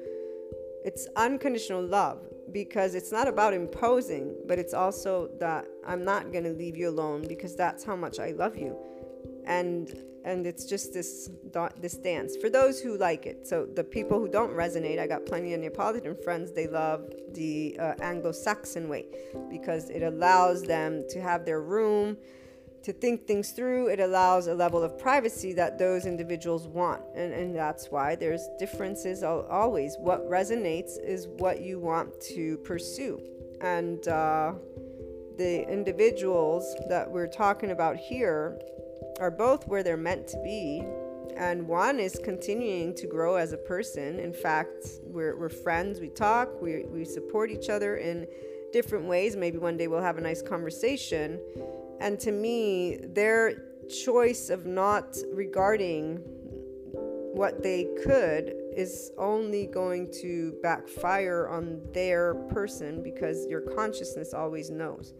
it's unconditional love because it's not about imposing but it's also that i'm not going to leave you alone because that's how much i love you. And and it's just this this dance for those who like it so the people who don't resonate i got plenty of neapolitan friends they love the uh, anglo-saxon way because it allows them to have their room to think things through, it allows a level of privacy that those individuals want. And, and that's why there's differences always. What resonates is what you want to pursue. And uh, the individuals that we're talking about here are both where they're meant to be. And one is continuing to grow as a person. In fact, we're, we're friends, we talk, we, we support each other in different ways. Maybe one day we'll have a nice conversation and to me, their choice of not regarding what they could is only going to backfire on their person because your consciousness always knows.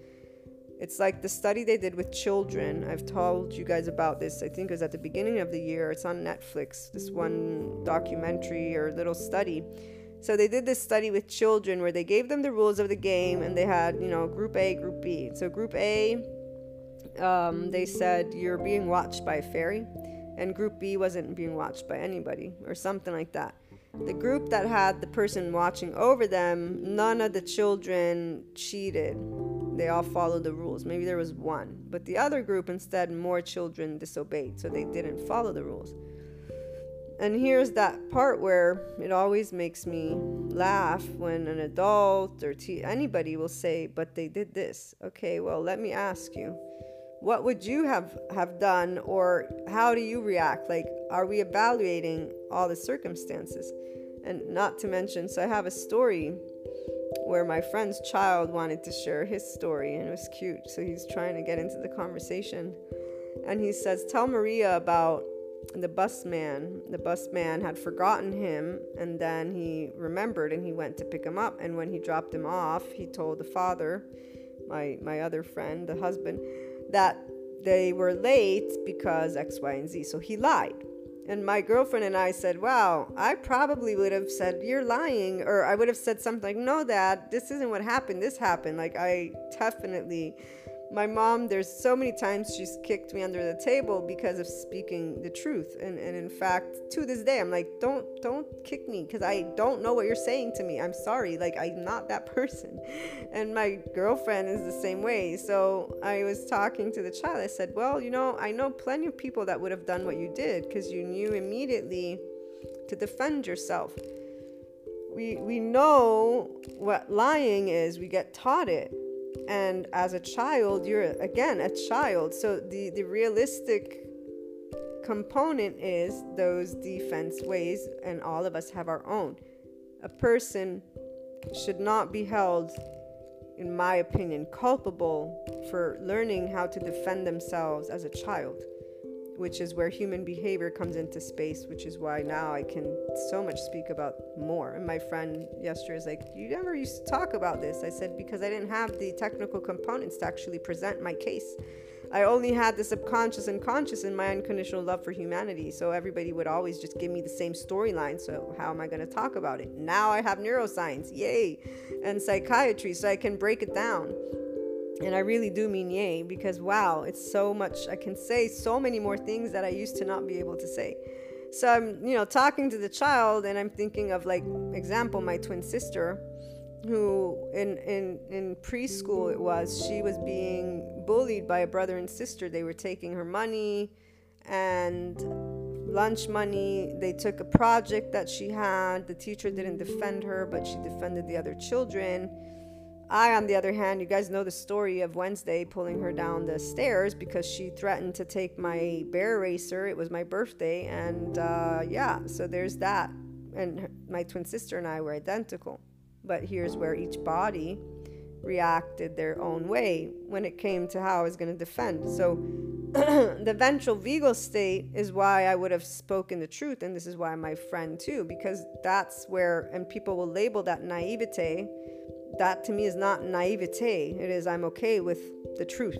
It's like the study they did with children. I've told you guys about this. I think it was at the beginning of the year. It's on Netflix, this one documentary or little study. So they did this study with children where they gave them the rules of the game and they had, you know, group A, group B. So group A um, they said you're being watched by a fairy, and group B wasn't being watched by anybody, or something like that. The group that had the person watching over them, none of the children cheated. They all followed the rules. Maybe there was one. But the other group, instead, more children disobeyed, so they didn't follow the rules. And here's that part where it always makes me laugh when an adult or te- anybody will say, But they did this. Okay, well, let me ask you what would you have have done or how do you react like are we evaluating all the circumstances and not to mention so i have a story where my friend's child wanted to share his story and it was cute so he's trying to get into the conversation and he says tell maria about the bus man the bus man had forgotten him and then he remembered and he went to pick him up and when he dropped him off he told the father my my other friend the husband that they were late because X, Y, and Z. So he lied. And my girlfriend and I said, Wow, I probably would have said, You're lying. Or I would have said something like, No, Dad, this isn't what happened. This happened. Like, I definitely my mom there's so many times she's kicked me under the table because of speaking the truth. And, and in fact to this day i'm like don't don't kick me because i don't know what you're saying to me. I'm sorry. Like i'm not that person. And my girlfriend is the same way. So i was talking to the child. I said well you know i know plenty of people that would have done what you did because you knew immediately to defend yourself. We we know what lying is. We get taught it and as a child you're again a child. So the the realistic component is those defense ways and all of us have our own. A person should not be held in my opinion culpable for learning how to defend themselves as a child which is where human behavior comes into space, which is why now I can so much speak about more. And my friend yesterday is like, You never used to talk about this. I said, Because I didn't have the technical components to actually present my case. I only had the subconscious and conscious in my unconditional love for humanity. So everybody would always just give me the same storyline. So, how am I going to talk about it? Now I have neuroscience, yay, and psychiatry, so I can break it down And I really do mean yay because wow, it's so much. I can say so many more things that I used to not be able to say. So I'm, you know, talking to the child and I'm thinking of like example my twin sister who in in in preschool it was she was being bullied by a brother and sister. They were taking her money and lunch money. They took a project that she had. The teacher didn't defend her, but she defended the other children. I, on the other hand, you guys know the story of Wednesday pulling her down the stairs because she threatened to take my bear racer. It was my birthday, and uh, yeah, so there's that. And my twin sister and I were identical. But here's where each body reacted their own way when it came to how I was going to defend. So the ventral vagal state is why I would have spoken the truth, and this is why my friend too, because that's where, and people will label that naivete. That to me is not naivete. It is I'm okay with the truth.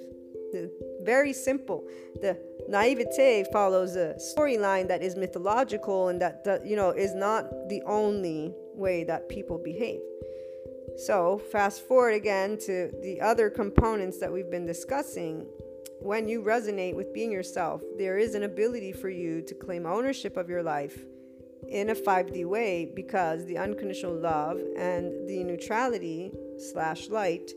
Very simple. The naivete follows a storyline that is mythological and that, that you know is not the only way that people behave. So, fast forward again to the other components that we've been discussing when you resonate with being yourself, there is an ability for you to claim ownership of your life in a 5D way because the unconditional love and the neutrality slash light,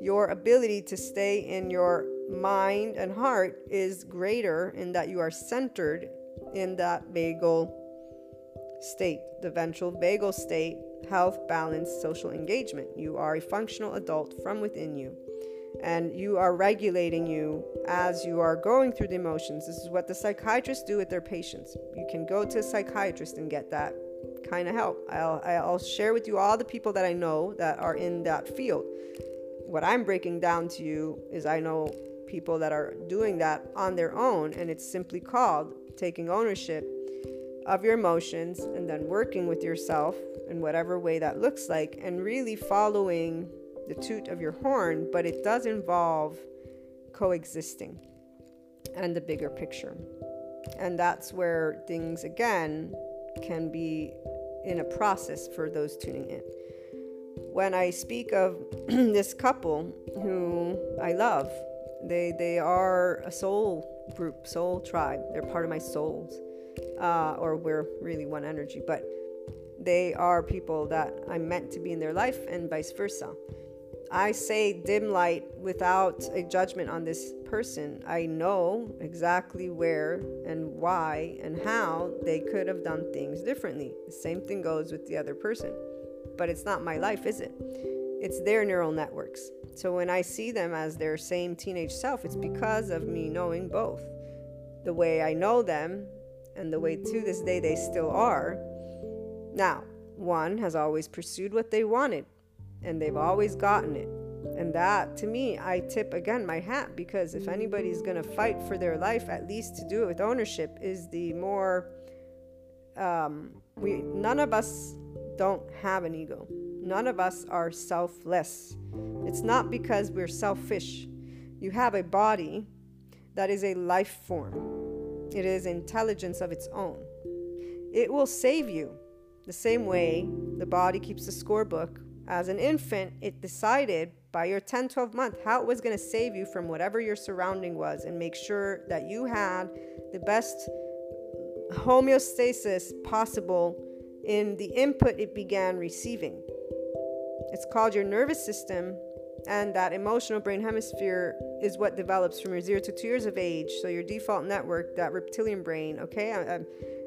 your ability to stay in your mind and heart is greater in that you are centered in that vagal state, the ventral vagal state, health, balance, social engagement. You are a functional adult from within you and you are regulating you as you are going through the emotions. This is what the psychiatrists do with their patients. You can go to a psychiatrist and get that kind of help. I'll, I'll share with you all the people that I know that are in that field. What I'm breaking down to you is I know people that are doing that on their own, and it's simply called taking ownership of your emotions and then working with yourself in whatever way that looks like and really following the toot of your horn, but it does involve coexisting and the bigger picture. And that's where things, again, can be in a process for those tuning in. When I speak of this couple who I love, they, they are a soul group, soul tribe. They're part of my souls, uh, or we're really one energy, but they are people that I'm meant to be in their life, and vice versa. I say dim light without a judgment on this person. I know exactly where and why and how they could have done things differently. The same thing goes with the other person. But it's not my life, is it? It's their neural networks. So when I see them as their same teenage self, it's because of me knowing both. The way I know them and the way to this day they still are. Now, one has always pursued what they wanted and they've always gotten it. And that, to me, I tip again my hat because if anybody's going to fight for their life, at least to do it with ownership, is the more. Um, we none of us don't have an ego. None of us are selfless. It's not because we're selfish. You have a body that is a life form. It is intelligence of its own. It will save you the same way the body keeps the scorebook as an infant, it decided by your 10, 12 month how it was going to save you from whatever your surrounding was and make sure that you had the best homeostasis possible in the input it began receiving. It's called your nervous system, and that emotional brain hemisphere is what develops from your zero to two years of age. So, your default network, that reptilian brain, okay? I, I,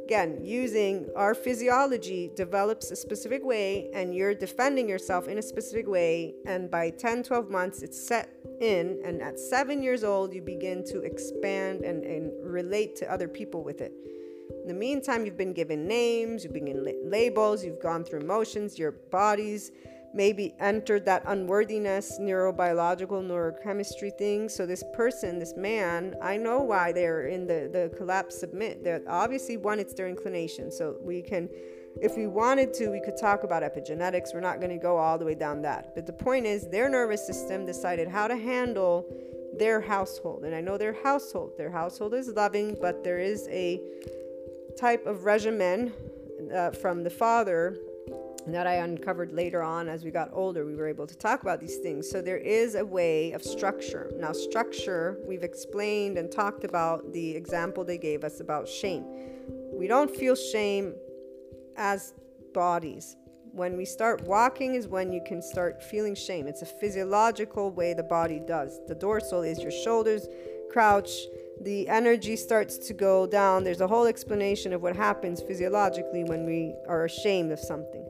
again, using our physiology develops a specific way and you're defending yourself in a specific way. And by 10, 12 months, it's set in. And at seven years old, you begin to expand and, and relate to other people with it. In the meantime, you've been given names, you've been given labels, you've gone through emotions, your bodies maybe entered that unworthiness neurobiological neurochemistry thing. So this person this man i know why they're in the the collapse submit. That obviously one it's their inclination. So we can if we wanted to we could talk about epigenetics. We're not going to go all the way down that. But the point is their nervous system decided how to handle their household. And i know their household. Their household is loving but there is a type of regimen uh, from the father that I uncovered later on as we got older. We were able to talk about these things. So there is a way of structure. Now, structure, we've explained and talked about the example they gave us about shame. We don't feel shame as bodies. When we start walking, is when you can start feeling shame. It's a physiological way the body does. The dorsal is your shoulders crouch, the energy starts to go down. There's a whole explanation of what happens physiologically when we are ashamed of something.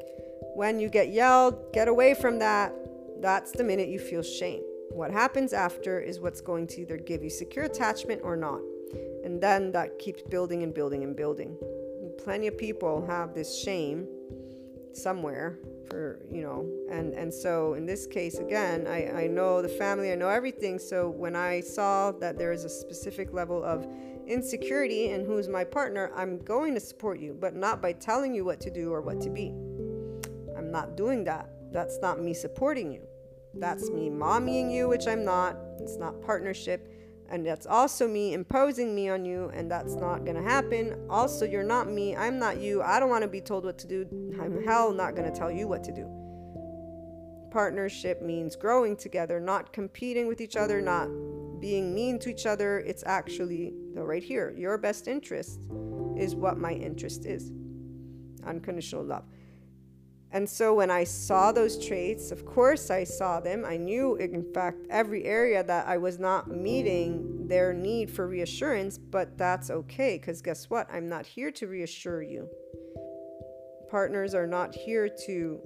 When you get yelled, get away from that. That's the minute you feel shame. What happens after is what's going to either give you secure attachment or not. And then that keeps building and building and building. Plenty of people have this shame somewhere for, you know, and, and so in this case, again, I, I know the family, I know everything. So when I saw that there is a specific level of insecurity in who's my partner, I'm going to support you, but not by telling you what to do or what to be not doing that. That's not me supporting you. That's me mommying you, which I'm not. It's not partnership. And that's also me imposing me on you, and that's not gonna happen. Also, you're not me. I'm not you. I don't wanna be told what to do. I'm hell not gonna tell you what to do. Partnership means growing together, not competing with each other, not being mean to each other. It's actually right here. Your best interest is what my interest is. Unconditional love. And so when I saw those traits, of course I saw them. I knew, in fact, every area that I was not meeting their need for reassurance, but that's okay because guess what? I'm not here to reassure you. Partners are not here to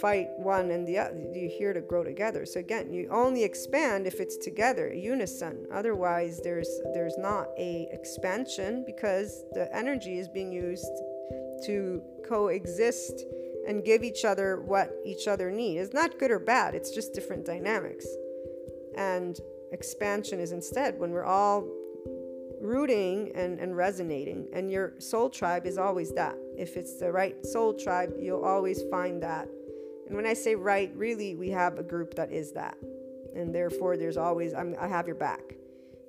fight one and the other. You're here to grow together. So again, you only expand if it's together, unison. Otherwise, there's there's not a expansion because the energy is being used to coexist and give each other what each other need. It's not good or bad, it's just different dynamics. And expansion is instead when we're all rooting and, and resonating. And your soul tribe is always that. If it's the right soul tribe, you'll always find that. And when I say right, really, we have a group that is that. And therefore, there's always, I'm, I have your back.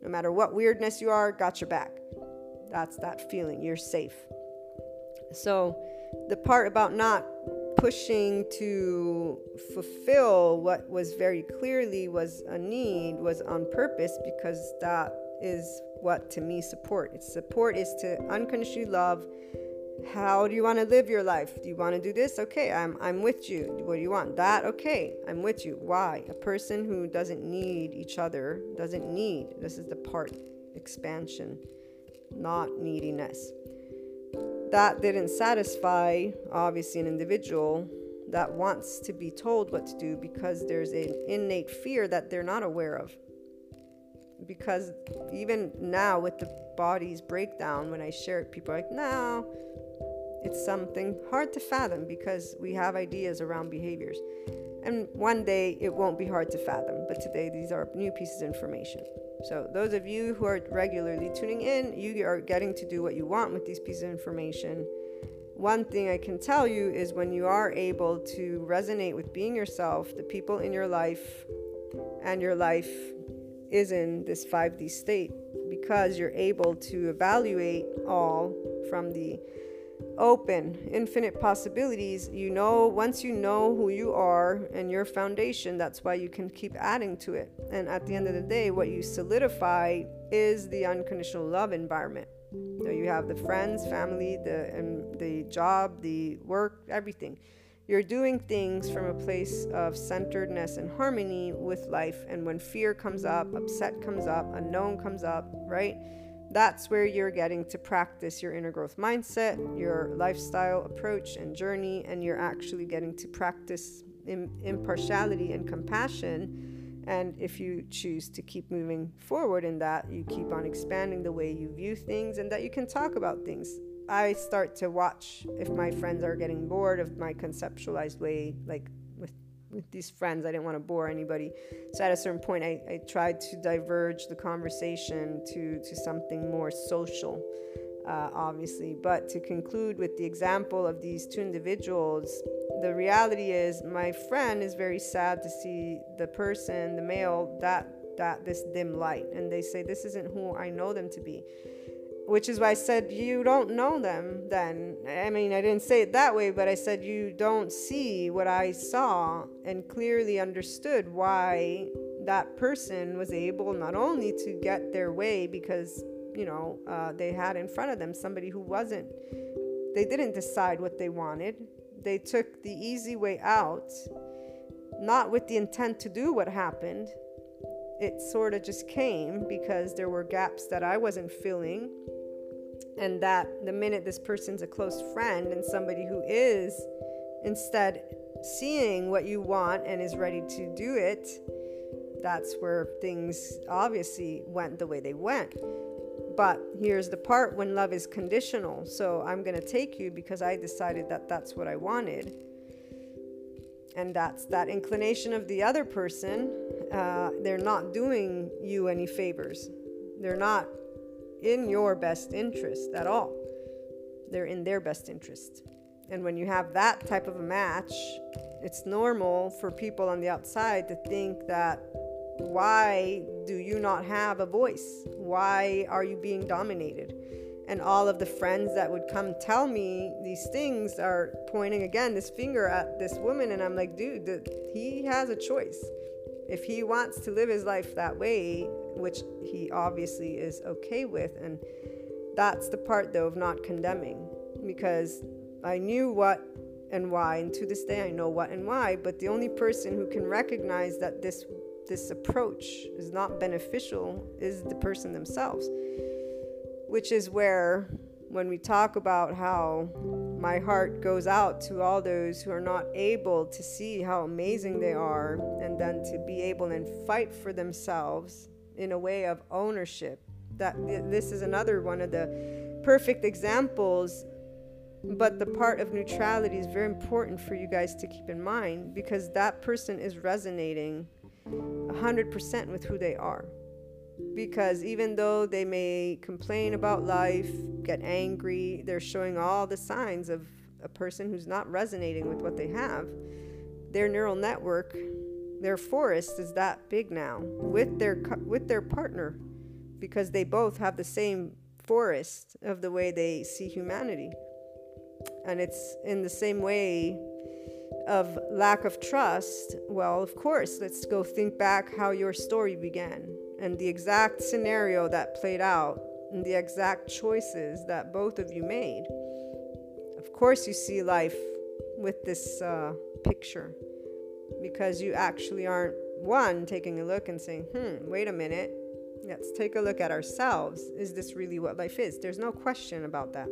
No matter what weirdness you are, got your back. That's that feeling. You're safe. So, the part about not pushing to fulfill what was very clearly was a need was on purpose because that is what to me support. It's support is to unconditionally love. How do you want to live your life? Do you want to do this? Okay, I'm I'm with you. What do you want? That? Okay, I'm with you. Why? A person who doesn't need each other doesn't need. This is the part expansion, not neediness that didn't satisfy, obviously, an individual that wants to be told what to do because there's an innate fear that they're not aware of. Because even now, with the body's breakdown, when I share it, people are like, no, it's something hard to fathom because we have ideas around behaviors. And one day it won't be hard to fathom, but today these are new pieces of information. So, those of you who are regularly tuning in, you are getting to do what you want with these pieces of information. One thing I can tell you is when you are able to resonate with being yourself, the people in your life, and your life is in this 5D state because you're able to evaluate all from the open, infinite possibilities. You know, once you know who you are and your foundation, that's why you can keep adding to it. And at the end of the day, what you solidify is the unconditional love environment. So you have the friends, family, the and the job, the work, everything. You're doing things from a place of centeredness and harmony with life. And when fear comes up, upset comes up, unknown comes up, right? That's where you're getting to practice your inner growth mindset, your lifestyle approach and journey, and you're actually getting to practice impartiality and compassion. And if you choose to keep moving forward in that, you keep on expanding the way you view things and that you can talk about things. I start to watch if my friends are getting bored of my conceptualized way, like with these friends. I didn't want to bore anybody. So at a certain point, I, I tried to diverge the conversation to, to something more social, uh, obviously. But to conclude with the example of these two individuals, the reality is my friend is very sad to see the person, the male, that that this dim light and they say this isn't who I know them to be which is why I said you don't know them then. I mean, I didn't say it that way, but I said you don't see what I saw and clearly understood why that person was able not only to get their way because, you know, uh, they had in front of them somebody who wasn't, they didn't decide what they wanted. They took the easy way out, not with the intent to do what happened. It sort of just came because there were gaps that I wasn't filling and that the minute this person's a close friend and somebody who is instead seeing what you want and is ready to do it, that's where things obviously went the way they went. But here's the part when love is conditional. So I'm going to take you because I decided that that's what I wanted. And that's that inclination of the other person. Uh, they're not doing you any favors. They're not in your best interest at all. They're in their best interest. And when you have that type of a match, it's normal for people on the outside to think that why do you not have a voice? Why are you being dominated? And all of the friends that would come tell me these things are pointing again this finger at this woman. And I'm like, dude, he has a choice. If he wants to live his life that way, which he obviously is okay with. And that's the part, though, of not condemning, because I knew what and why, and to this day I know what and why, but the only person who can recognize that this this approach is not beneficial is the person themselves. Which is where when we talk about how my heart goes out to all those who are not able to see how amazing they are and then to be able and fight for themselves in a way of ownership. That this is another one of the perfect examples. But the part of neutrality is very important for you guys to keep in mind because that person is resonating 100% with who they are. Because even though they may complain about life, get angry, they're showing all the signs of a person who's not resonating with what they have. Their neural network their forest is that big now with their with their partner because they both have the same forest of the way they see humanity and it's in the same way of lack of trust well of course let's go think back how your story began and the exact scenario that played out and the exact choices that both of you made of course you see life with this uh, picture because you actually aren't one taking a look and saying, hmm, wait a minute, let's take a look at ourselves. Is this really what life is? There's no question about that.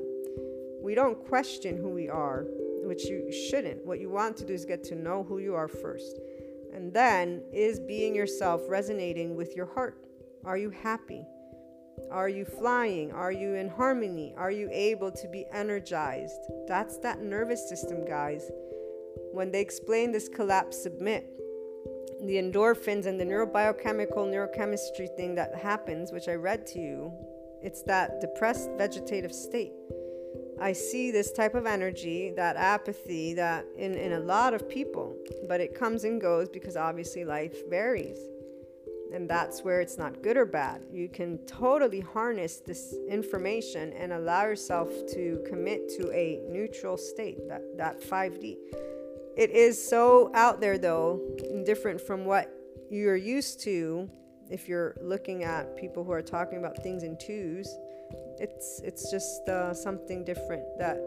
We don't question who we are, which you shouldn't. What you want to do is get to know who you are first. And then, is being yourself resonating with your heart? Are you happy? Are you flying? Are you in harmony? Are you able to be energized? That's that nervous system, guys when they explain this collapse submit the endorphins and the neurobiochemical neurochemistry thing that happens which i read to you it's that depressed vegetative state i see this type of energy that apathy that in, in a lot of people but it comes and goes because obviously life varies and that's where it's not good or bad. You can totally harness this information and allow yourself to commit to a neutral state, that, that 5D. It is so out there, though, different from what you're used to. If you're looking at people who are talking about things in twos, it's it's just uh, something different that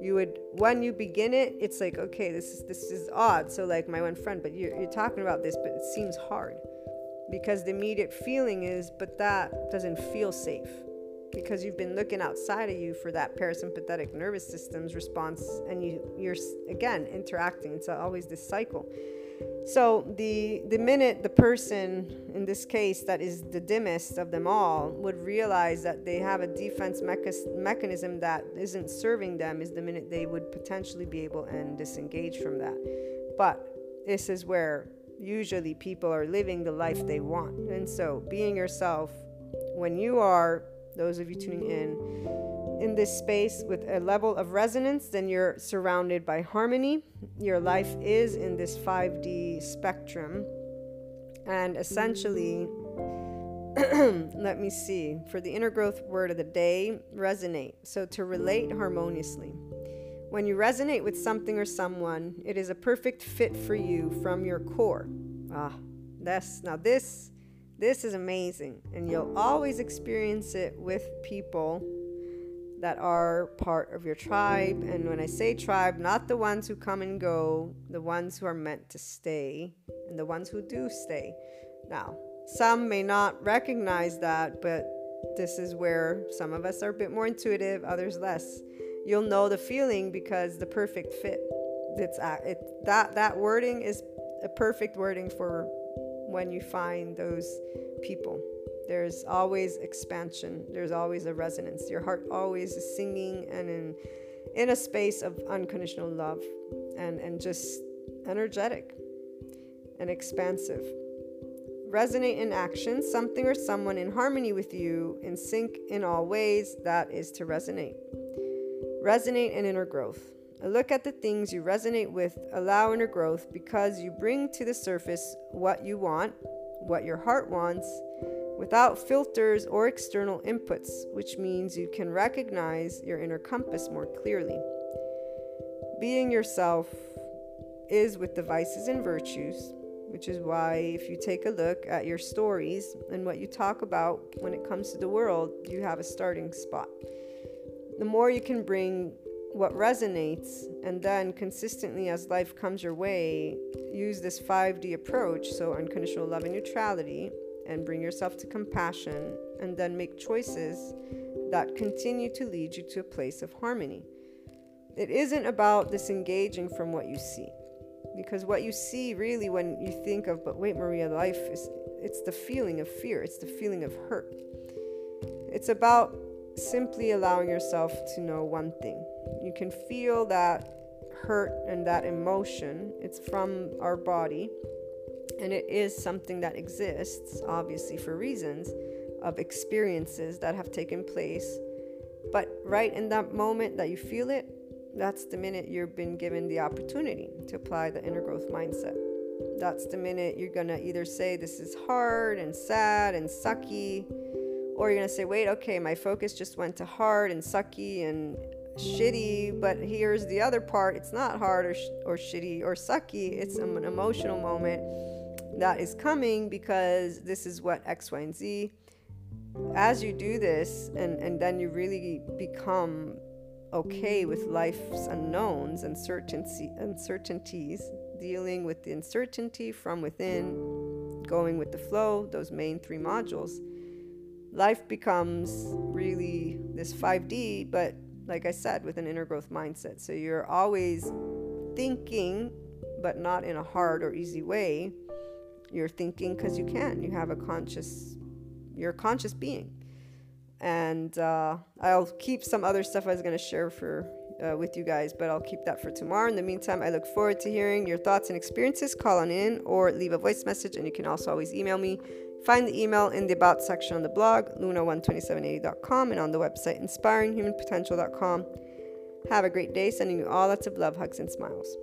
you would when you begin it it's like okay this is this is odd. So like my one friend but you're, you're talking about this but it seems hard because the immediate feeling is but that doesn't feel safe because you've been looking outside of you for that parasympathetic nervous system's response and you you're again interacting. It's always this cycle so the the minute the person in this case that is the dimmest of them all would realize that they have a defense mecha- mechanism that isn't serving them is the minute they would potentially be able and disengage from that. But this is where usually people are living the life they want. And so being yourself when you are those of you tuning in, in this space with a level of resonance, then you're surrounded by harmony. Your life is in this 5D spectrum. And essentially, let me see. For the inner growth word of the day, resonate. So to relate harmoniously. When you resonate with something or someone, it is a perfect fit for you from your core. Ah, that's now this this is amazing and you'll always experience it with people that are part of your tribe. And when I say tribe, not the ones who come and go, the ones who are meant to stay, and the ones who do stay. Now, some may not recognize that, but this is where some of us are a bit more intuitive, others less. You'll know the feeling because the perfect fit. It's it, that that wording is a perfect wording for when you find those people. There's always expansion. There's always a resonance. Your heart always is singing and in in a space of unconditional love and and just energetic and expansive. Resonate in action, something or someone in harmony with you, in sync in all ways, that is to resonate. Resonate in inner growth. Look at the things you resonate with allow inner growth because you bring to the surface what you want, what your heart wants, without filters or external inputs, which means you can recognize your inner compass more clearly. Being yourself is with the vices and virtues, which is why, if you take a look at your stories and what you talk about when it comes to the world, you have a starting spot. The more you can bring what resonates, and then consistently as life comes your way, use this 5D approach so unconditional love and neutrality, and bring yourself to compassion, and then make choices that continue to lead you to a place of harmony. It isn't about disengaging from what you see because what you see really when you think of but wait maria life is it's the feeling of fear it's the feeling of hurt. It's about simply allowing yourself to know one thing. You can feel that hurt and that emotion. It's from our body and it is something that exists obviously for reasons of experiences that have taken place. But right in that moment that you feel it that's the minute you've been given the opportunity to apply the inner growth mindset. That's the minute you're gonna either say, This is hard and sad and sucky, or you're gonna say, Wait, okay, my focus just went to hard and sucky and shitty, but here's the other part. It's not hard or, sh- or shitty or sucky, it's an emotional moment that is coming because this is what X, Y, and Z. As you do this, and, and then you really become okay with life's unknowns, uncertainty, uncertainties, dealing with the uncertainty from within, going with the flow, those main three modules, life becomes really this 5D, but like I said, with an inner growth mindset. So you're always thinking, but not in a hard or easy way. You're thinking because you can. You have a conscious, you're a conscious being and uh, I'll keep some other stuff I was going to share for uh, with you guys, but I'll keep that for tomorrow. In the meantime, I look forward to hearing your thoughts and experiences. Call on in or leave a voice message, and you can also always email me. Find the email in the About section on the blog, luna12780.com, and on the website, inspiringhumanpotential.com. Have a great day. Sending you all lots of love, hugs, and smiles.